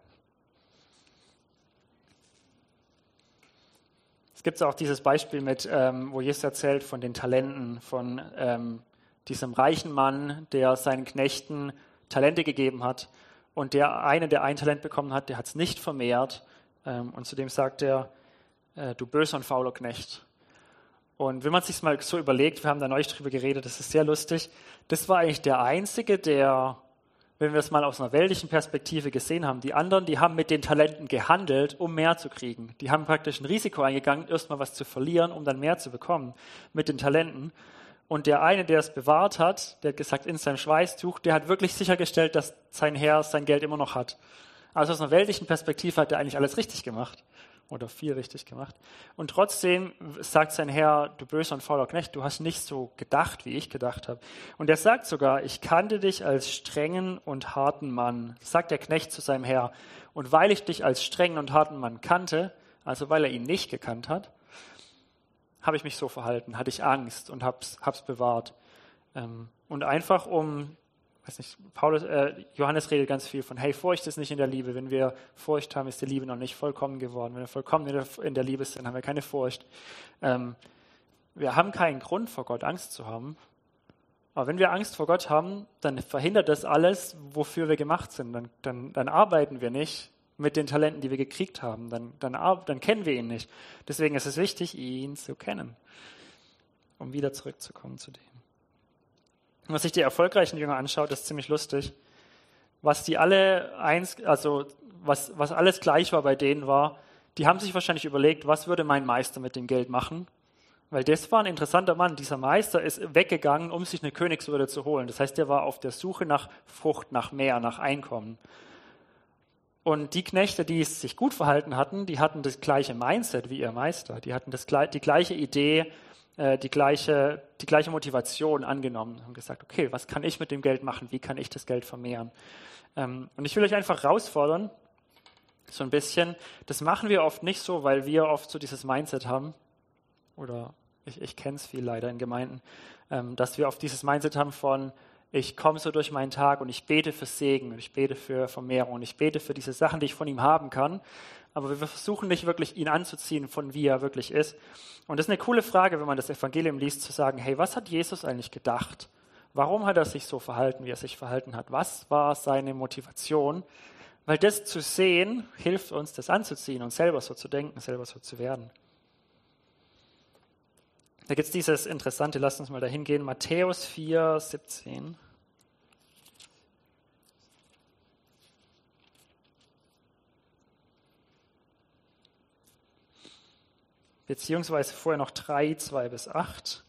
Es gibt auch dieses Beispiel mit, ähm, wo Jesus erzählt von den Talenten von ähm, diesem reichen Mann, der seinen Knechten Talente gegeben hat. Und der eine, der ein Talent bekommen hat, der hat es nicht vermehrt. Ähm, und zudem sagt er, äh, du böser und fauler Knecht. Und wenn man sich mal so überlegt, wir haben da neulich drüber geredet, das ist sehr lustig, das war eigentlich der Einzige, der, wenn wir es mal aus einer weltlichen Perspektive gesehen haben, die anderen, die haben mit den Talenten gehandelt, um mehr zu kriegen. Die haben praktisch ein Risiko eingegangen, erstmal was zu verlieren, um dann mehr zu bekommen mit den Talenten. Und der eine, der es bewahrt hat, der hat gesagt, in seinem Schweißtuch, der hat wirklich sichergestellt, dass sein Herr sein Geld immer noch hat. Also aus einer weltlichen Perspektive hat er eigentlich alles richtig gemacht oder viel richtig gemacht. Und trotzdem sagt sein Herr, du böser und fauler Knecht, du hast nicht so gedacht, wie ich gedacht habe. Und er sagt sogar, ich kannte dich als strengen und harten Mann, sagt der Knecht zu seinem Herr. Und weil ich dich als strengen und harten Mann kannte, also weil er ihn nicht gekannt hat, habe ich mich so verhalten, hatte ich Angst und hab's, hab's bewahrt. Ähm, und einfach um weiß nicht, Paulus, äh, Johannes redet ganz viel von, hey, Furcht ist nicht in der Liebe. Wenn wir Furcht haben, ist die Liebe noch nicht vollkommen geworden. Wenn wir vollkommen in der, in der Liebe sind, haben wir keine Furcht. Ähm, wir haben keinen Grund vor Gott Angst zu haben. Aber wenn wir Angst vor Gott haben, dann verhindert das alles, wofür wir gemacht sind. Dann, dann, dann arbeiten wir nicht mit den Talenten, die wir gekriegt haben. Dann, dann, dann kennen wir ihn nicht. Deswegen ist es wichtig, ihn zu kennen, um wieder zurückzukommen zu dem. Wenn man sich die erfolgreichen Jünger anschaut, ist ziemlich lustig. Was die alle eins, also was, was alles gleich war bei denen war, die haben sich wahrscheinlich überlegt, was würde mein Meister mit dem Geld machen? Weil das war ein interessanter Mann. Dieser Meister ist weggegangen, um sich eine Königswürde zu holen. Das heißt, er war auf der Suche nach Frucht, nach mehr, nach Einkommen. Und die Knechte, die sich gut verhalten hatten, die hatten das gleiche Mindset wie ihr Meister. Die hatten das, die gleiche Idee, äh, die, gleiche, die gleiche Motivation angenommen und gesagt, okay, was kann ich mit dem Geld machen? Wie kann ich das Geld vermehren? Ähm, und ich will euch einfach herausfordern, so ein bisschen, das machen wir oft nicht so, weil wir oft so dieses Mindset haben, oder ich, ich kenne es viel leider in Gemeinden, ähm, dass wir oft dieses Mindset haben von, ich komme so durch meinen Tag und ich bete für Segen und ich bete für Vermehrung und ich bete für diese Sachen, die ich von ihm haben kann aber wir versuchen nicht wirklich ihn anzuziehen von wie er wirklich ist. Und das ist eine coole Frage, wenn man das Evangelium liest, zu sagen, hey, was hat Jesus eigentlich gedacht? Warum hat er sich so verhalten, wie er sich verhalten hat? Was war seine Motivation? Weil das zu sehen, hilft uns, das anzuziehen und selber so zu denken, selber so zu werden. Da gibt es dieses Interessante, lasst uns mal dahin gehen, Matthäus 4, 17. beziehungsweise vorher noch 3, 2 bis 8.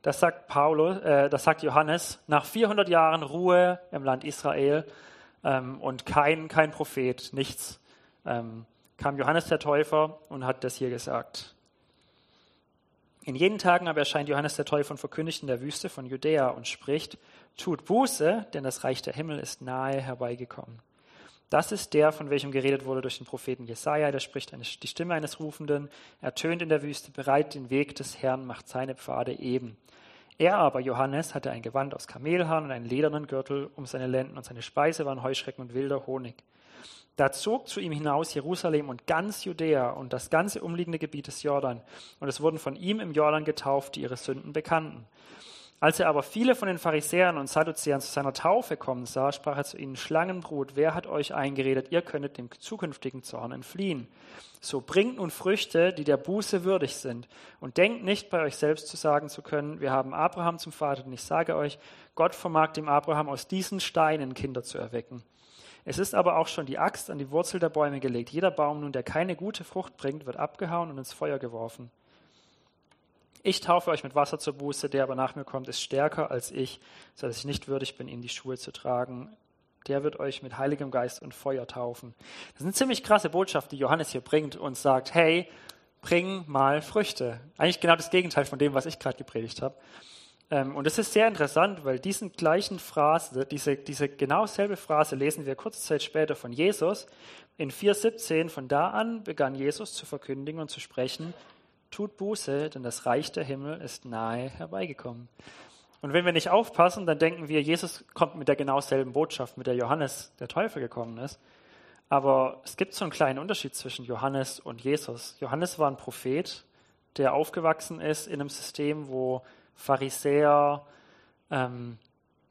Das sagt Paulus, äh, das sagt Johannes, nach 400 Jahren Ruhe im Land Israel ähm, und kein, kein Prophet, nichts, ähm, kam Johannes der Täufer und hat das hier gesagt. In jenen Tagen aber erscheint Johannes der Täufer und verkündigt in der Wüste von Judäa und spricht, tut Buße, denn das Reich der Himmel ist nahe herbeigekommen. Das ist der, von welchem geredet wurde durch den Propheten Jesaja. Der spricht eine, die Stimme eines Rufenden. Er tönt in der Wüste, bereit den Weg des Herrn, macht seine Pfade eben. Er aber, Johannes, hatte ein Gewand aus Kamelhaaren und einen ledernen Gürtel um seine Lenden und seine Speise waren Heuschrecken und wilder Honig. Da zog zu ihm hinaus Jerusalem und ganz Judäa und das ganze umliegende Gebiet des Jordan. Und es wurden von ihm im Jordan getauft, die ihre Sünden bekannten. Als er aber viele von den Pharisäern und Sadduzäern zu seiner Taufe kommen sah, sprach er zu ihnen, Schlangenbrut, wer hat euch eingeredet, ihr könnet dem zukünftigen Zorn entfliehen? So bringt nun Früchte, die der Buße würdig sind. Und denkt nicht bei euch selbst zu sagen zu können, wir haben Abraham zum Vater, denn ich sage euch, Gott vermag dem Abraham aus diesen Steinen Kinder zu erwecken. Es ist aber auch schon die Axt an die Wurzel der Bäume gelegt. Jeder Baum nun, der keine gute Frucht bringt, wird abgehauen und ins Feuer geworfen. Ich taufe euch mit Wasser zur Buße, der aber nach mir kommt, ist stärker als ich, so dass ich nicht würdig bin, ihm die Schuhe zu tragen. Der wird euch mit Heiligem Geist und Feuer taufen. Das ist eine ziemlich krasse Botschaft, die Johannes hier bringt und sagt, hey, bring mal Früchte. Eigentlich genau das Gegenteil von dem, was ich gerade gepredigt habe. Ähm, und es ist sehr interessant, weil diesen gleichen Phrase, diese, diese genau selbe Phrase lesen wir kurze Zeit später von Jesus. In 4,17 von da an begann Jesus zu verkündigen und zu sprechen, tut Buße, denn das Reich der Himmel ist nahe herbeigekommen. Und wenn wir nicht aufpassen, dann denken wir, Jesus kommt mit der genau selben Botschaft, mit der Johannes der Teufel gekommen ist. Aber es gibt so einen kleinen Unterschied zwischen Johannes und Jesus. Johannes war ein Prophet, der aufgewachsen ist in einem System, wo Pharisäer ähm,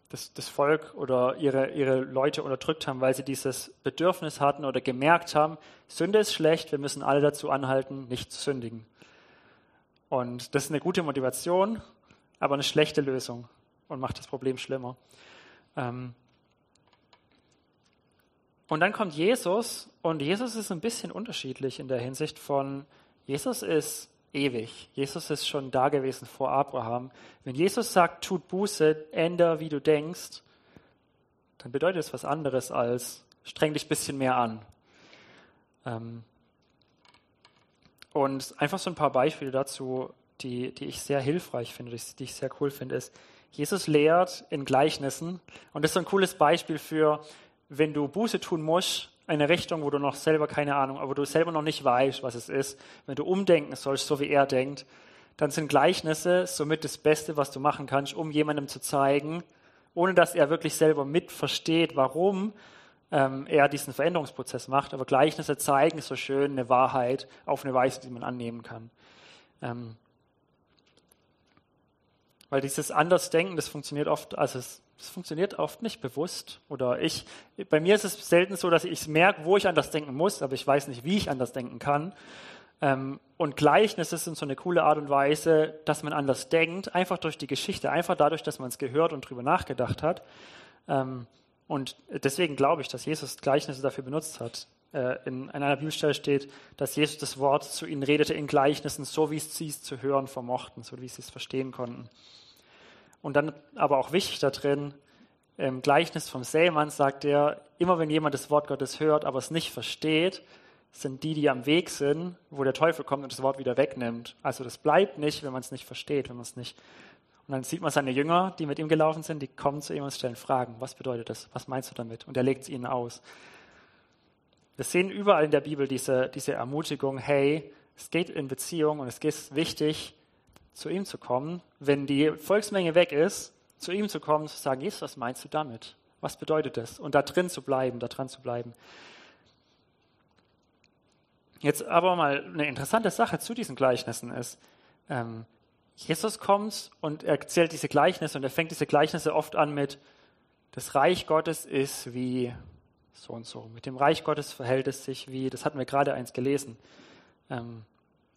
das, das, Volk oder ihre, ihre Leute unterdrückt haben, weil sie dieses Bedürfnis hatten oder gemerkt haben, Sünde ist schlecht, wir müssen alle dazu anhalten, nicht zu sündigen. Und das ist eine gute Motivation, aber eine schlechte Lösung und macht das Problem schlimmer. Ähm, und dann kommt Jesus und Jesus ist ein bisschen unterschiedlich in der Hinsicht von, Jesus ist ewig. Jesus ist schon da gewesen vor Abraham. Wenn Jesus sagt, tut Buße, änder wie du denkst, dann bedeutet es was anderes als streng dich ein bisschen mehr an. Ähm, und einfach so ein paar Beispiele dazu, die, die ich sehr hilfreich finde, die ich sehr cool finde, ist, Jesus lehrt in Gleichnissen. Und das ist so ein cooles Beispiel für, wenn du Buße tun musst, eine Richtung, wo du noch selber keine Ahnung, aber du selber noch nicht weißt, was es ist. Wenn du umdenken sollst, so wie er denkt, dann sind Gleichnisse somit das Beste, was du machen kannst, um jemandem zu zeigen, ohne dass er wirklich selber mitversteht, warum ähm, er diesen Veränderungsprozess macht. Aber Gleichnisse zeigen so schön eine Wahrheit auf eine Weise, die man annehmen kann. Ähm, weil dieses Andersdenken, das funktioniert oft, also es, es, funktioniert oft nicht bewusst. Oder ich, bei mir ist es selten so, dass ich merke, wo ich anders denken muss, aber ich weiß nicht, wie ich anders denken kann. Ähm, und Gleichnisse sind so eine coole Art und Weise, dass man anders denkt, einfach durch die Geschichte, einfach dadurch, dass man es gehört und drüber nachgedacht hat. Ähm, und deswegen glaube ich, dass Jesus Gleichnisse dafür benutzt hat. Äh, in, einer Bibelstelle steht, dass Jesus das Wort zu ihnen redete in Gleichnissen, so wie sie es zu hören vermochten, so wie sie es verstehen konnten. Und dann aber auch wichtig da drin, im Gleichnis vom Sämann sagt er, immer wenn jemand das Wort Gottes hört, aber es nicht versteht, sind die, die am Weg sind, wo der Teufel kommt und das Wort wieder wegnimmt. Also das bleibt nicht, wenn man es nicht versteht, wenn man es nicht und dann sieht man seine Jünger, die mit ihm gelaufen sind, die kommen zu ihm und stellen Fragen. Was bedeutet das? Was meinst du damit? Und er legt es ihnen aus. Wir sehen überall in der Bibel diese, diese Ermutigung, hey, es geht in Beziehung und es ist wichtig, zu ihm zu kommen. Wenn die Volksmenge weg ist, zu ihm zu kommen, zu sagen, Jesus, was meinst du damit? Was bedeutet das? Und da drin zu bleiben, da dran zu bleiben. Jetzt aber mal eine interessante Sache zu diesen Gleichnissen ist, ähm, Jesus kommt und er erzählt diese Gleichnisse und er fängt diese Gleichnisse oft an mit, das Reich Gottes ist wie so und so. Mit dem Reich Gottes verhält es sich wie, das hatten wir gerade eins gelesen, ähm,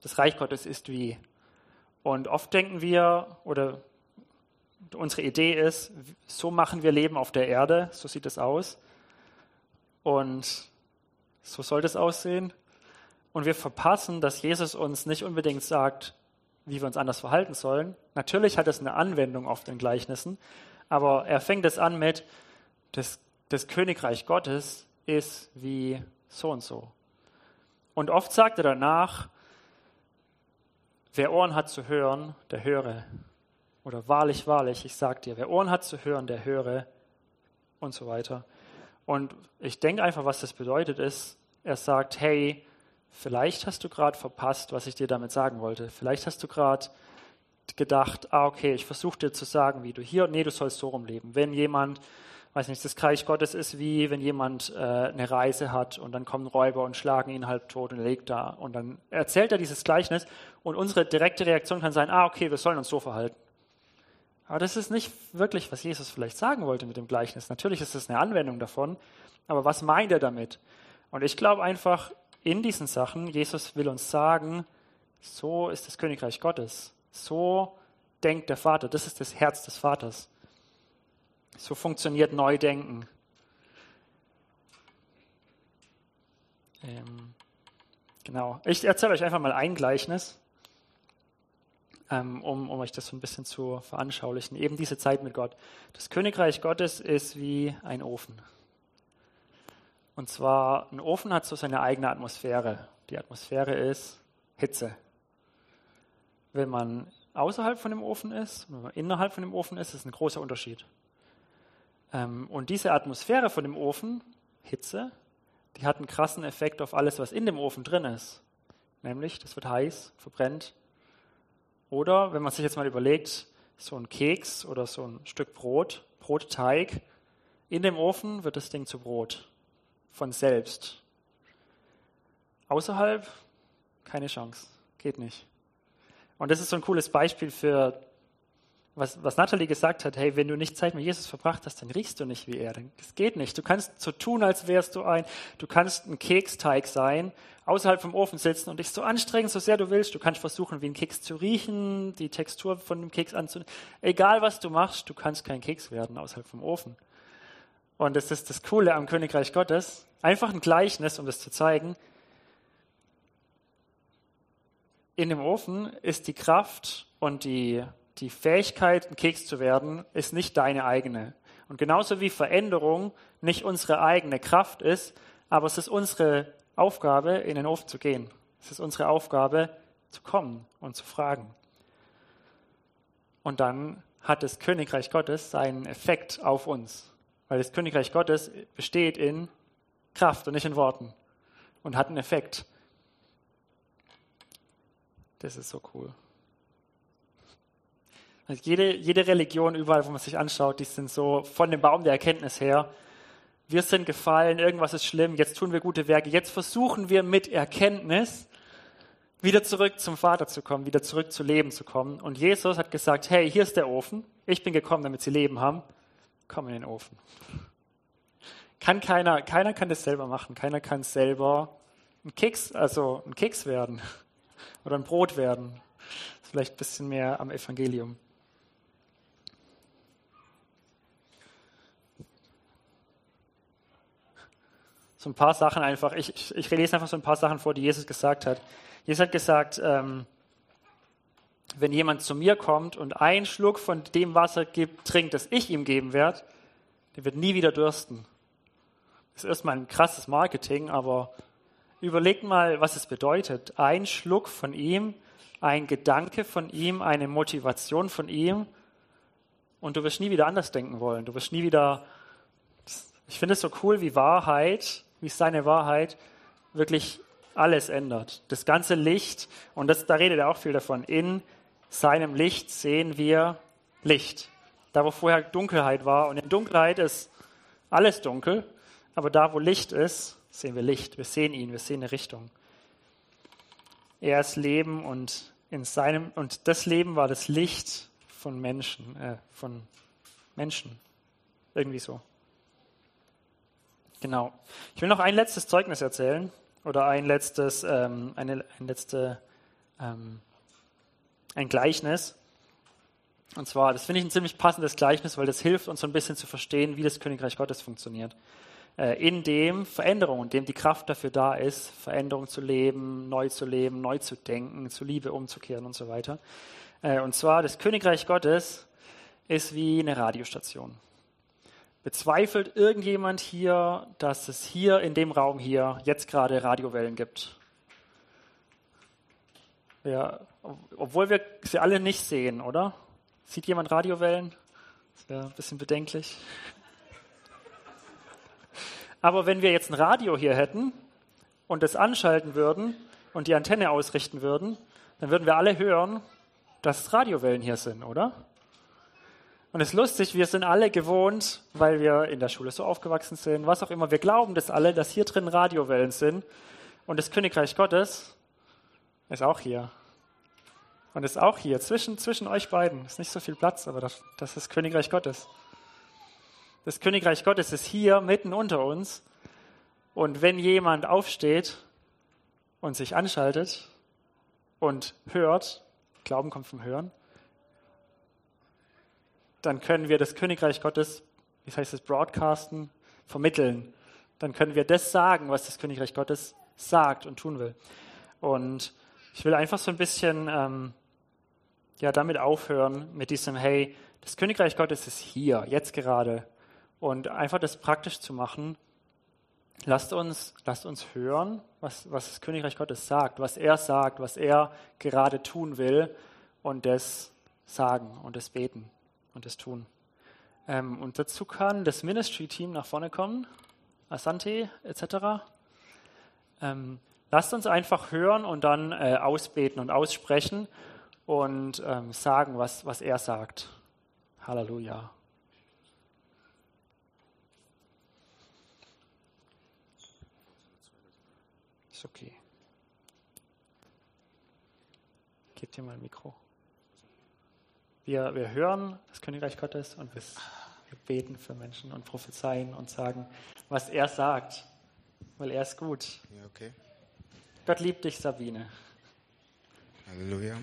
das Reich Gottes ist wie. Und oft denken wir, oder unsere Idee ist, so machen wir Leben auf der Erde, so sieht es aus. Und so soll das aussehen. Und wir verpassen, dass Jesus uns nicht unbedingt sagt, wie wir uns anders verhalten sollen. Natürlich hat es eine Anwendung auf den Gleichnissen, aber er fängt es an mit, das, das Königreich Gottes ist wie so und so. Und oft sagt er danach, wer Ohren hat zu hören, der höre. Oder wahrlich, wahrlich, ich sag dir, wer Ohren hat zu hören, der höre und so weiter. Und ich denke einfach, was das bedeutet ist, er sagt, hey, Vielleicht hast du gerade verpasst, was ich dir damit sagen wollte. Vielleicht hast du gerade gedacht, ah, okay, ich versuche dir zu sagen, wie du hier, nee, du sollst so rumleben. Wenn jemand weiß nicht, das Reich Gottes ist wie, wenn jemand äh, eine Reise hat und dann kommen Räuber und schlagen ihn halb tot und liegt da. Und dann erzählt er dieses Gleichnis und unsere direkte Reaktion kann sein, ah, okay, wir sollen uns so verhalten. Aber das ist nicht wirklich, was Jesus vielleicht sagen wollte mit dem Gleichnis. Natürlich ist es eine Anwendung davon, aber was meint er damit? Und ich glaube einfach, in diesen Sachen, Jesus will uns sagen, so ist das Königreich Gottes. So denkt der Vater. Das ist das Herz des Vaters. So funktioniert Neudenken. Ähm, genau. Ich erzähle euch einfach mal ein Gleichnis, ähm, um, um euch das so ein bisschen zu veranschaulichen. Eben diese Zeit mit Gott. Das Königreich Gottes ist wie ein Ofen. Und zwar, ein Ofen hat so seine eigene Atmosphäre. Die Atmosphäre ist Hitze. Wenn man außerhalb von dem Ofen ist, wenn man innerhalb von dem Ofen ist, ist ein großer Unterschied. Ähm, und diese Atmosphäre von dem Ofen, Hitze, die hat einen krassen Effekt auf alles, was in dem Ofen drin ist. Nämlich, das wird heiß, verbrennt. Oder, wenn man sich jetzt mal überlegt, so ein Keks oder so ein Stück Brot, Brotteig, in dem Ofen wird das Ding zu Brot. Von selbst. Außerhalb keine Chance. Geht nicht. Und das ist so ein cooles Beispiel für was, was Natalie gesagt hat, hey, wenn du nicht Zeit mit Jesus verbracht hast, dann riechst du nicht wie er. Das geht nicht. Du kannst so tun, als wärst du ein, du kannst ein Keksteig sein, außerhalb vom Ofen sitzen und dich so anstrengen, so sehr du willst. Du kannst versuchen, wie ein Keks zu riechen, die Textur von dem Keks anzunehmen. Egal was du machst, du kannst kein Keks werden außerhalb vom Ofen. Und das ist das Coole am Königreich Gottes. Einfach ein Gleichnis, um das zu zeigen. In dem Ofen ist die Kraft und die die Fähigkeit, ein Keks zu werden, ist nicht deine eigene. Und genauso wie Veränderung nicht unsere eigene Kraft ist, aber es ist unsere Aufgabe, in den Ofen zu gehen. Es ist unsere Aufgabe, zu kommen und zu fragen. Und dann hat das Königreich Gottes seinen Effekt auf uns. Weil das Königreich Gottes besteht in Kraft und nicht in Worten. Und hat einen Effekt. Das ist so cool. Also jede, jede Religion, überall, wo man sich anschaut, die sind so von dem Baum der Erkenntnis her. Wir sind gefallen, irgendwas ist schlimm, jetzt tun wir gute Werke, jetzt versuchen wir mit Erkenntnis wieder zurück zum Vater zu kommen, wieder zurück zu Leben zu kommen. Und Jesus hat gesagt, hey, hier ist der Ofen, ich bin gekommen, damit sie Leben haben, komm in den Ofen. Kann keiner, keiner kann das selber machen, keiner kann selber ein Keks, also ein Keks werden oder ein Brot werden. Vielleicht ein bisschen mehr am Evangelium. so ein paar Sachen einfach, ich, ich, ich lese einfach so ein paar Sachen vor, die Jesus gesagt hat. Jesus hat gesagt, ähm, wenn jemand zu mir kommt und einen Schluck von dem Wasser gibt, trinkt, das ich ihm geben werde, der wird nie wieder dürsten. Das ist erstmal ein krasses Marketing, aber überlegt mal, was es bedeutet. Ein Schluck von ihm, ein Gedanke von ihm, eine Motivation von ihm und du wirst nie wieder anders denken wollen. Du wirst nie wieder. Ich finde es so cool, wie Wahrheit wie seine Wahrheit wirklich alles ändert. Das ganze Licht, und das, da redet er auch viel davon, in seinem Licht sehen wir Licht. Da, wo vorher Dunkelheit war, und in Dunkelheit ist alles dunkel, aber da, wo Licht ist, sehen wir Licht. Wir sehen ihn, wir sehen eine Richtung. Er ist Leben und in seinem, und das Leben war das Licht von Menschen, äh, von Menschen. Irgendwie so. Genau. Ich will noch ein letztes Zeugnis erzählen oder ein letztes, ähm, eine, ein letzte, ähm, ein Gleichnis. Und zwar, das finde ich ein ziemlich passendes Gleichnis, weil das hilft uns so ein bisschen zu verstehen, wie das Königreich Gottes funktioniert. Äh, in dem Veränderung, in dem die Kraft dafür da ist, Veränderung zu leben, neu zu leben, neu zu denken, zu Liebe umzukehren und so weiter. Äh, und zwar, das Königreich Gottes ist wie eine Radiostation. Bezweifelt irgendjemand hier, dass es hier in dem Raum hier jetzt gerade Radiowellen gibt? Ja, obwohl wir sie alle nicht sehen, oder? Sieht jemand Radiowellen? Das wäre ein bisschen bedenklich. Aber wenn wir jetzt ein Radio hier hätten und es anschalten würden und die Antenne ausrichten würden, dann würden wir alle hören, dass Radiowellen hier sind, oder? Und es ist lustig, wir sind alle gewohnt, weil wir in der Schule so aufgewachsen sind, was auch immer. Wir glauben das alle, dass hier drin Radiowellen sind. Und das Königreich Gottes ist auch hier. Und ist auch hier, zwischen, zwischen euch beiden. Ist nicht so viel Platz, aber das, das ist Königreich Gottes. Das Königreich Gottes ist hier mitten unter uns. Und wenn jemand aufsteht und sich anschaltet und hört, Glauben kommt vom Hören, dann können wir das Königreich Gottes, wie heißt es, broadcasten, vermitteln. Dann können wir das sagen, was das Königreich Gottes sagt und tun will. Und ich will einfach so ein bisschen ähm, ja, damit aufhören, mit diesem, hey, das Königreich Gottes ist hier, jetzt gerade. Und einfach das praktisch zu machen. Lasst uns, lasst uns hören, was, was das Königreich Gottes sagt, was er sagt, was er gerade tun will und das sagen und das beten und das tun. Ähm, und dazu kann das Ministry-Team nach vorne kommen, Asante etc. Ähm, lasst uns einfach hören und dann äh, ausbeten und aussprechen und ähm, sagen, was, was er sagt. Halleluja. Ist okay. Gebt dir mal ein Mikro. Wir, wir hören das Königreich Gottes und wir, wir beten für Menschen und prophezeien und sagen, was er sagt, weil er ist gut. Ja, okay. Gott liebt dich, Sabine. Halleluja.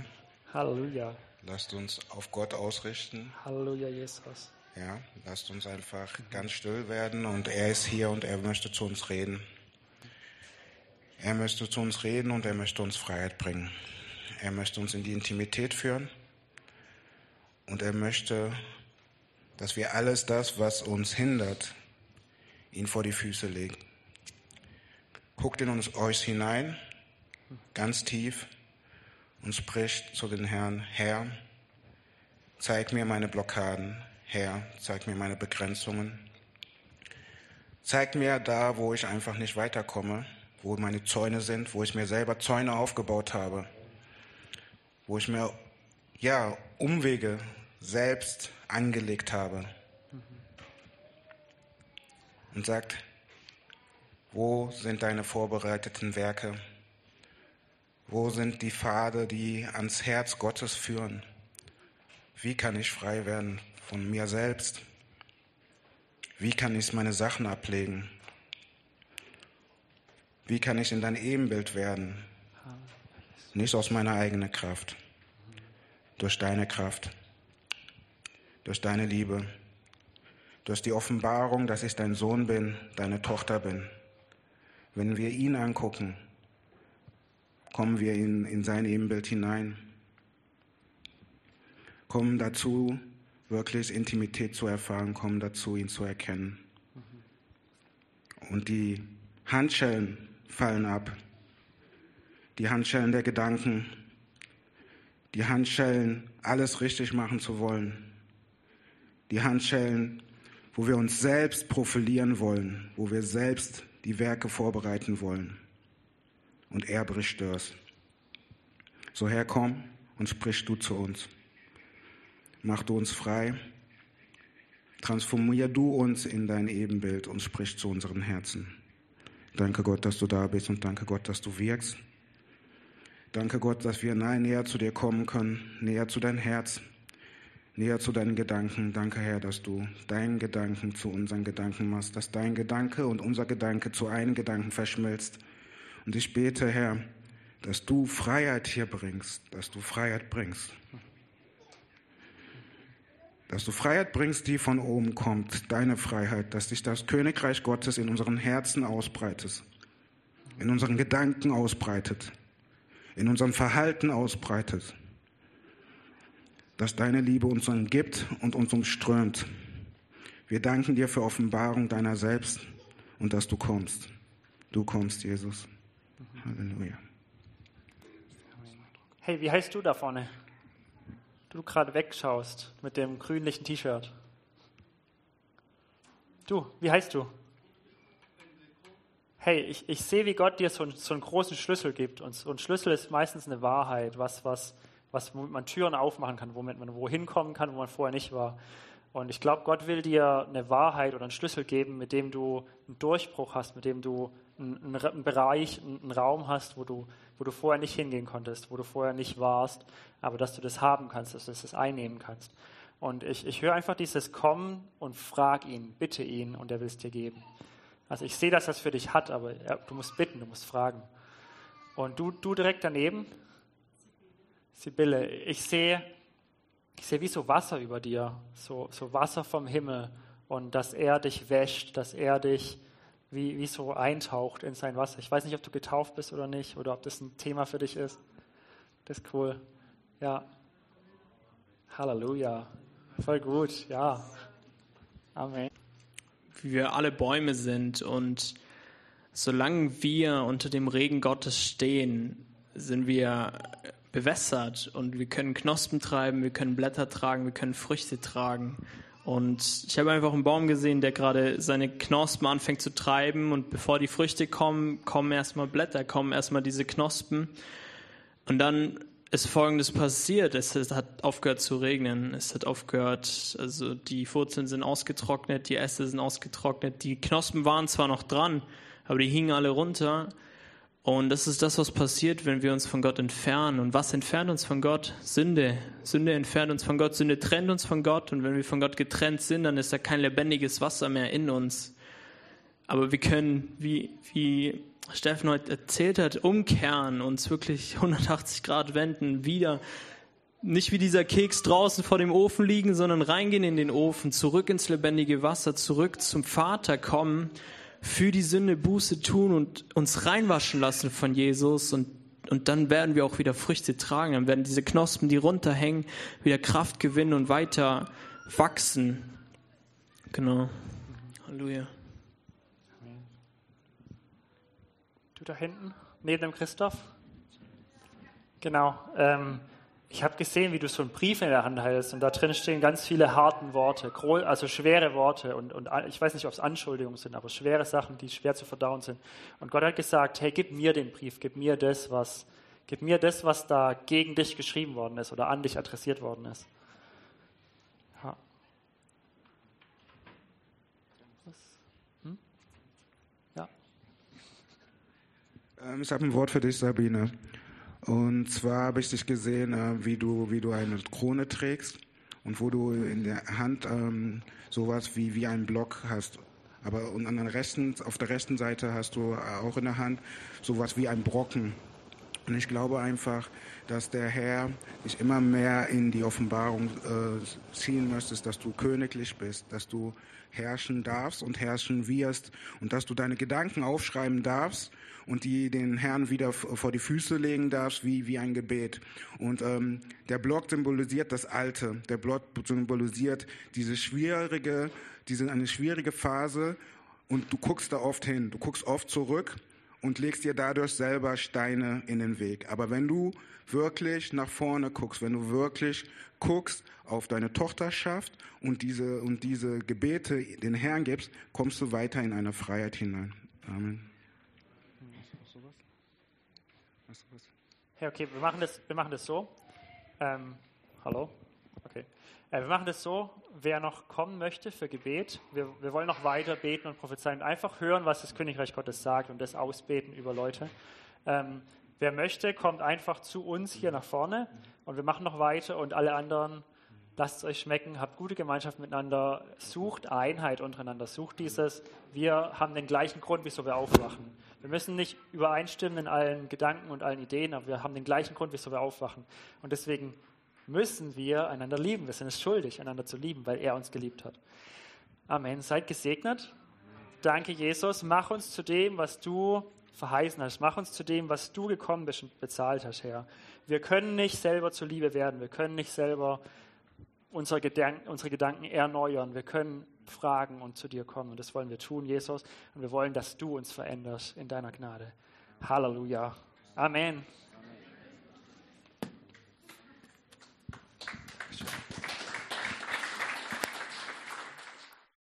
Halleluja. Lasst uns auf Gott ausrichten. Halleluja, Jesus. Ja, lasst uns einfach ganz still werden und er ist hier und er möchte zu uns reden. Er möchte zu uns reden und er möchte uns Freiheit bringen. Er möchte uns in die Intimität führen. Und er möchte, dass wir alles das, was uns hindert, ihn vor die Füße legen. Guckt in uns euch hinein, ganz tief, und spricht zu den Herrn, Herr, zeig mir meine Blockaden, Herr, zeig mir meine Begrenzungen. Zeig mir da, wo ich einfach nicht weiterkomme, wo meine Zäune sind, wo ich mir selber Zäune aufgebaut habe, wo ich mir ja Umwege selbst angelegt habe. Und sagt, wo sind deine vorbereiteten Werke? Wo sind die Pfade, die ans Herz Gottes führen? Wie kann ich frei werden von mir selbst? Wie kann ich meine Sachen ablegen? Wie kann ich in dein Ebenbild werden? Nicht aus meiner eigenen Kraft, durch deine Kraft durch deine Liebe, durch die Offenbarung, dass ich dein Sohn bin, deine Tochter bin. Wenn wir ihn angucken, kommen wir in, in sein Ebenbild hinein, kommen dazu, wirklich Intimität zu erfahren, kommen dazu, ihn zu erkennen. Und die Handschellen fallen ab, die Handschellen der Gedanken, die Handschellen, alles richtig machen zu wollen die Handschellen, wo wir uns selbst profilieren wollen, wo wir selbst die Werke vorbereiten wollen. Und er bricht das. So Herr, komm und sprich du zu uns. Mach du uns frei. Transformier du uns in dein Ebenbild und sprich zu unseren Herzen. Danke Gott, dass du da bist und danke Gott, dass du wirkst. Danke Gott, dass wir näher zu dir kommen können, näher zu dein Herz, näher zu deinen Gedanken. Danke, Herr, dass du deinen Gedanken zu unseren Gedanken machst, dass dein Gedanke und unser Gedanke zu einem Gedanken verschmilzt. Und ich bete, Herr, dass du Freiheit hier bringst, dass du Freiheit bringst. Dass du Freiheit bringst, die von oben kommt, deine Freiheit, dass sich das Königreich Gottes in unseren Herzen ausbreitet, in unseren Gedanken ausbreitet, in unserem Verhalten ausbreitet dass deine Liebe uns umgibt und uns umströmt. Wir danken dir für Offenbarung deiner selbst und dass du kommst. Du kommst, Jesus. Halleluja. Hey, wie heißt du da vorne? Du gerade wegschaust mit dem grünlichen T-Shirt. Du, wie heißt du? Hey, ich, ich sehe, wie Gott dir so, so einen großen Schlüssel gibt. Und so ein Schlüssel ist meistens eine Wahrheit, was, was, was, womit man Türen aufmachen kann, womit man wohin kommen kann, wo man vorher nicht war. Und ich glaube, Gott will dir eine Wahrheit oder einen Schlüssel geben, mit dem du einen Durchbruch hast, mit dem du einen, einen Bereich, einen Raum hast, wo du, wo du vorher nicht hingehen konntest, wo du vorher nicht warst, aber dass du das haben kannst, dass du das einnehmen kannst. Und ich, ich höre einfach dieses Kommen und frag ihn, bitte ihn und er will es dir geben. Also ich sehe, dass er es für dich hat, aber ja, du musst bitten, du musst fragen. Und du, du direkt daneben, Sibylle, ich sehe, ich sehe wie so Wasser über dir, so, so Wasser vom Himmel und dass er dich wäscht, dass er dich wie, wie so eintaucht in sein Wasser. Ich weiß nicht, ob du getauft bist oder nicht oder ob das ein Thema für dich ist. Das ist cool. Ja. Halleluja. Voll gut, ja. Amen. Wie wir alle Bäume sind und solange wir unter dem Regen Gottes stehen, sind wir bewässert und wir können Knospen treiben, wir können Blätter tragen, wir können Früchte tragen. Und ich habe einfach einen Baum gesehen, der gerade seine Knospen anfängt zu treiben und bevor die Früchte kommen, kommen erstmal Blätter, kommen erstmal diese Knospen. Und dann ist Folgendes passiert. Es hat aufgehört zu regnen. Es hat aufgehört, also die Wurzeln sind ausgetrocknet, die Äste sind ausgetrocknet. Die Knospen waren zwar noch dran, aber die hingen alle runter. Und das ist das, was passiert, wenn wir uns von Gott entfernen. Und was entfernt uns von Gott? Sünde. Sünde entfernt uns von Gott. Sünde trennt uns von Gott. Und wenn wir von Gott getrennt sind, dann ist da kein lebendiges Wasser mehr in uns. Aber wir können, wie, wie Steffen heute erzählt hat, umkehren, uns wirklich 180 Grad wenden, wieder nicht wie dieser Keks draußen vor dem Ofen liegen, sondern reingehen in den Ofen, zurück ins lebendige Wasser, zurück zum Vater kommen für die Sünde Buße tun und uns reinwaschen lassen von Jesus und und dann werden wir auch wieder Früchte tragen. Dann werden diese Knospen, die runterhängen, wieder Kraft gewinnen und weiter wachsen. Genau. Halleluja. Du da hinten, neben dem Christoph? Genau. Ähm, ich habe gesehen, wie du so einen Brief in der Hand hältst und da drin stehen ganz viele harte Worte, also schwere Worte und, und ich weiß nicht, ob es Anschuldigungen sind, aber schwere Sachen, die schwer zu verdauen sind. Und Gott hat gesagt, hey, gib mir den Brief, gib mir das, was, gib mir das, was da gegen dich geschrieben worden ist oder an dich adressiert worden ist. Ja. Hm? ja. Ähm, ich habe ein Wort für dich, Sabine. Und zwar habe ich dich gesehen, äh, wie du, wie du eine Krone trägst und wo du in der Hand ähm, sowas wie, wie einen Block hast. Aber und an der rechten, auf der rechten Seite hast du auch in der Hand sowas wie ein Brocken. Und ich glaube einfach, dass der Herr dich immer mehr in die Offenbarung äh, ziehen möchtest, dass du königlich bist, dass du herrschen darfst und herrschen wirst und dass du deine Gedanken aufschreiben darfst und die den Herrn wieder vor die Füße legen darfst, wie, wie ein Gebet. Und ähm, der Block symbolisiert das Alte, der Block symbolisiert diese schwierige, diese eine schwierige Phase. Und du guckst da oft hin, du guckst oft zurück und legst dir dadurch selber Steine in den Weg. Aber wenn du wirklich nach vorne guckst, wenn du wirklich guckst auf deine Tochterschaft und diese, und diese Gebete den Herrn gibst, kommst du weiter in eine Freiheit hinein. Amen. Ja, okay, wir machen das, wir machen das so. Ähm, hallo? Okay. Äh, wir machen das so, wer noch kommen möchte für Gebet, wir, wir wollen noch weiter beten und prophezeien. Einfach hören, was das Königreich Gottes sagt und das ausbeten über Leute. Ähm, wer möchte, kommt einfach zu uns hier nach vorne und wir machen noch weiter und alle anderen lasst es euch schmecken, habt gute Gemeinschaft miteinander, sucht Einheit untereinander, sucht dieses, wir haben den gleichen Grund, wieso wir aufwachen. Wir müssen nicht übereinstimmen in allen Gedanken und allen Ideen, aber wir haben den gleichen Grund, wieso wir aufwachen. Und deswegen müssen wir einander lieben. Wir sind es schuldig, einander zu lieben, weil er uns geliebt hat. Amen. Seid gesegnet. Danke, Jesus. Mach uns zu dem, was du verheißen hast. Mach uns zu dem, was du gekommen bist und bezahlt hast, Herr. Wir können nicht selber zur Liebe werden. Wir können nicht selber unsere Gedanken, unsere Gedanken erneuern. Wir können fragen und zu dir kommen. Und das wollen wir tun, Jesus. Und wir wollen, dass du uns veränderst in deiner Gnade. Halleluja. Amen.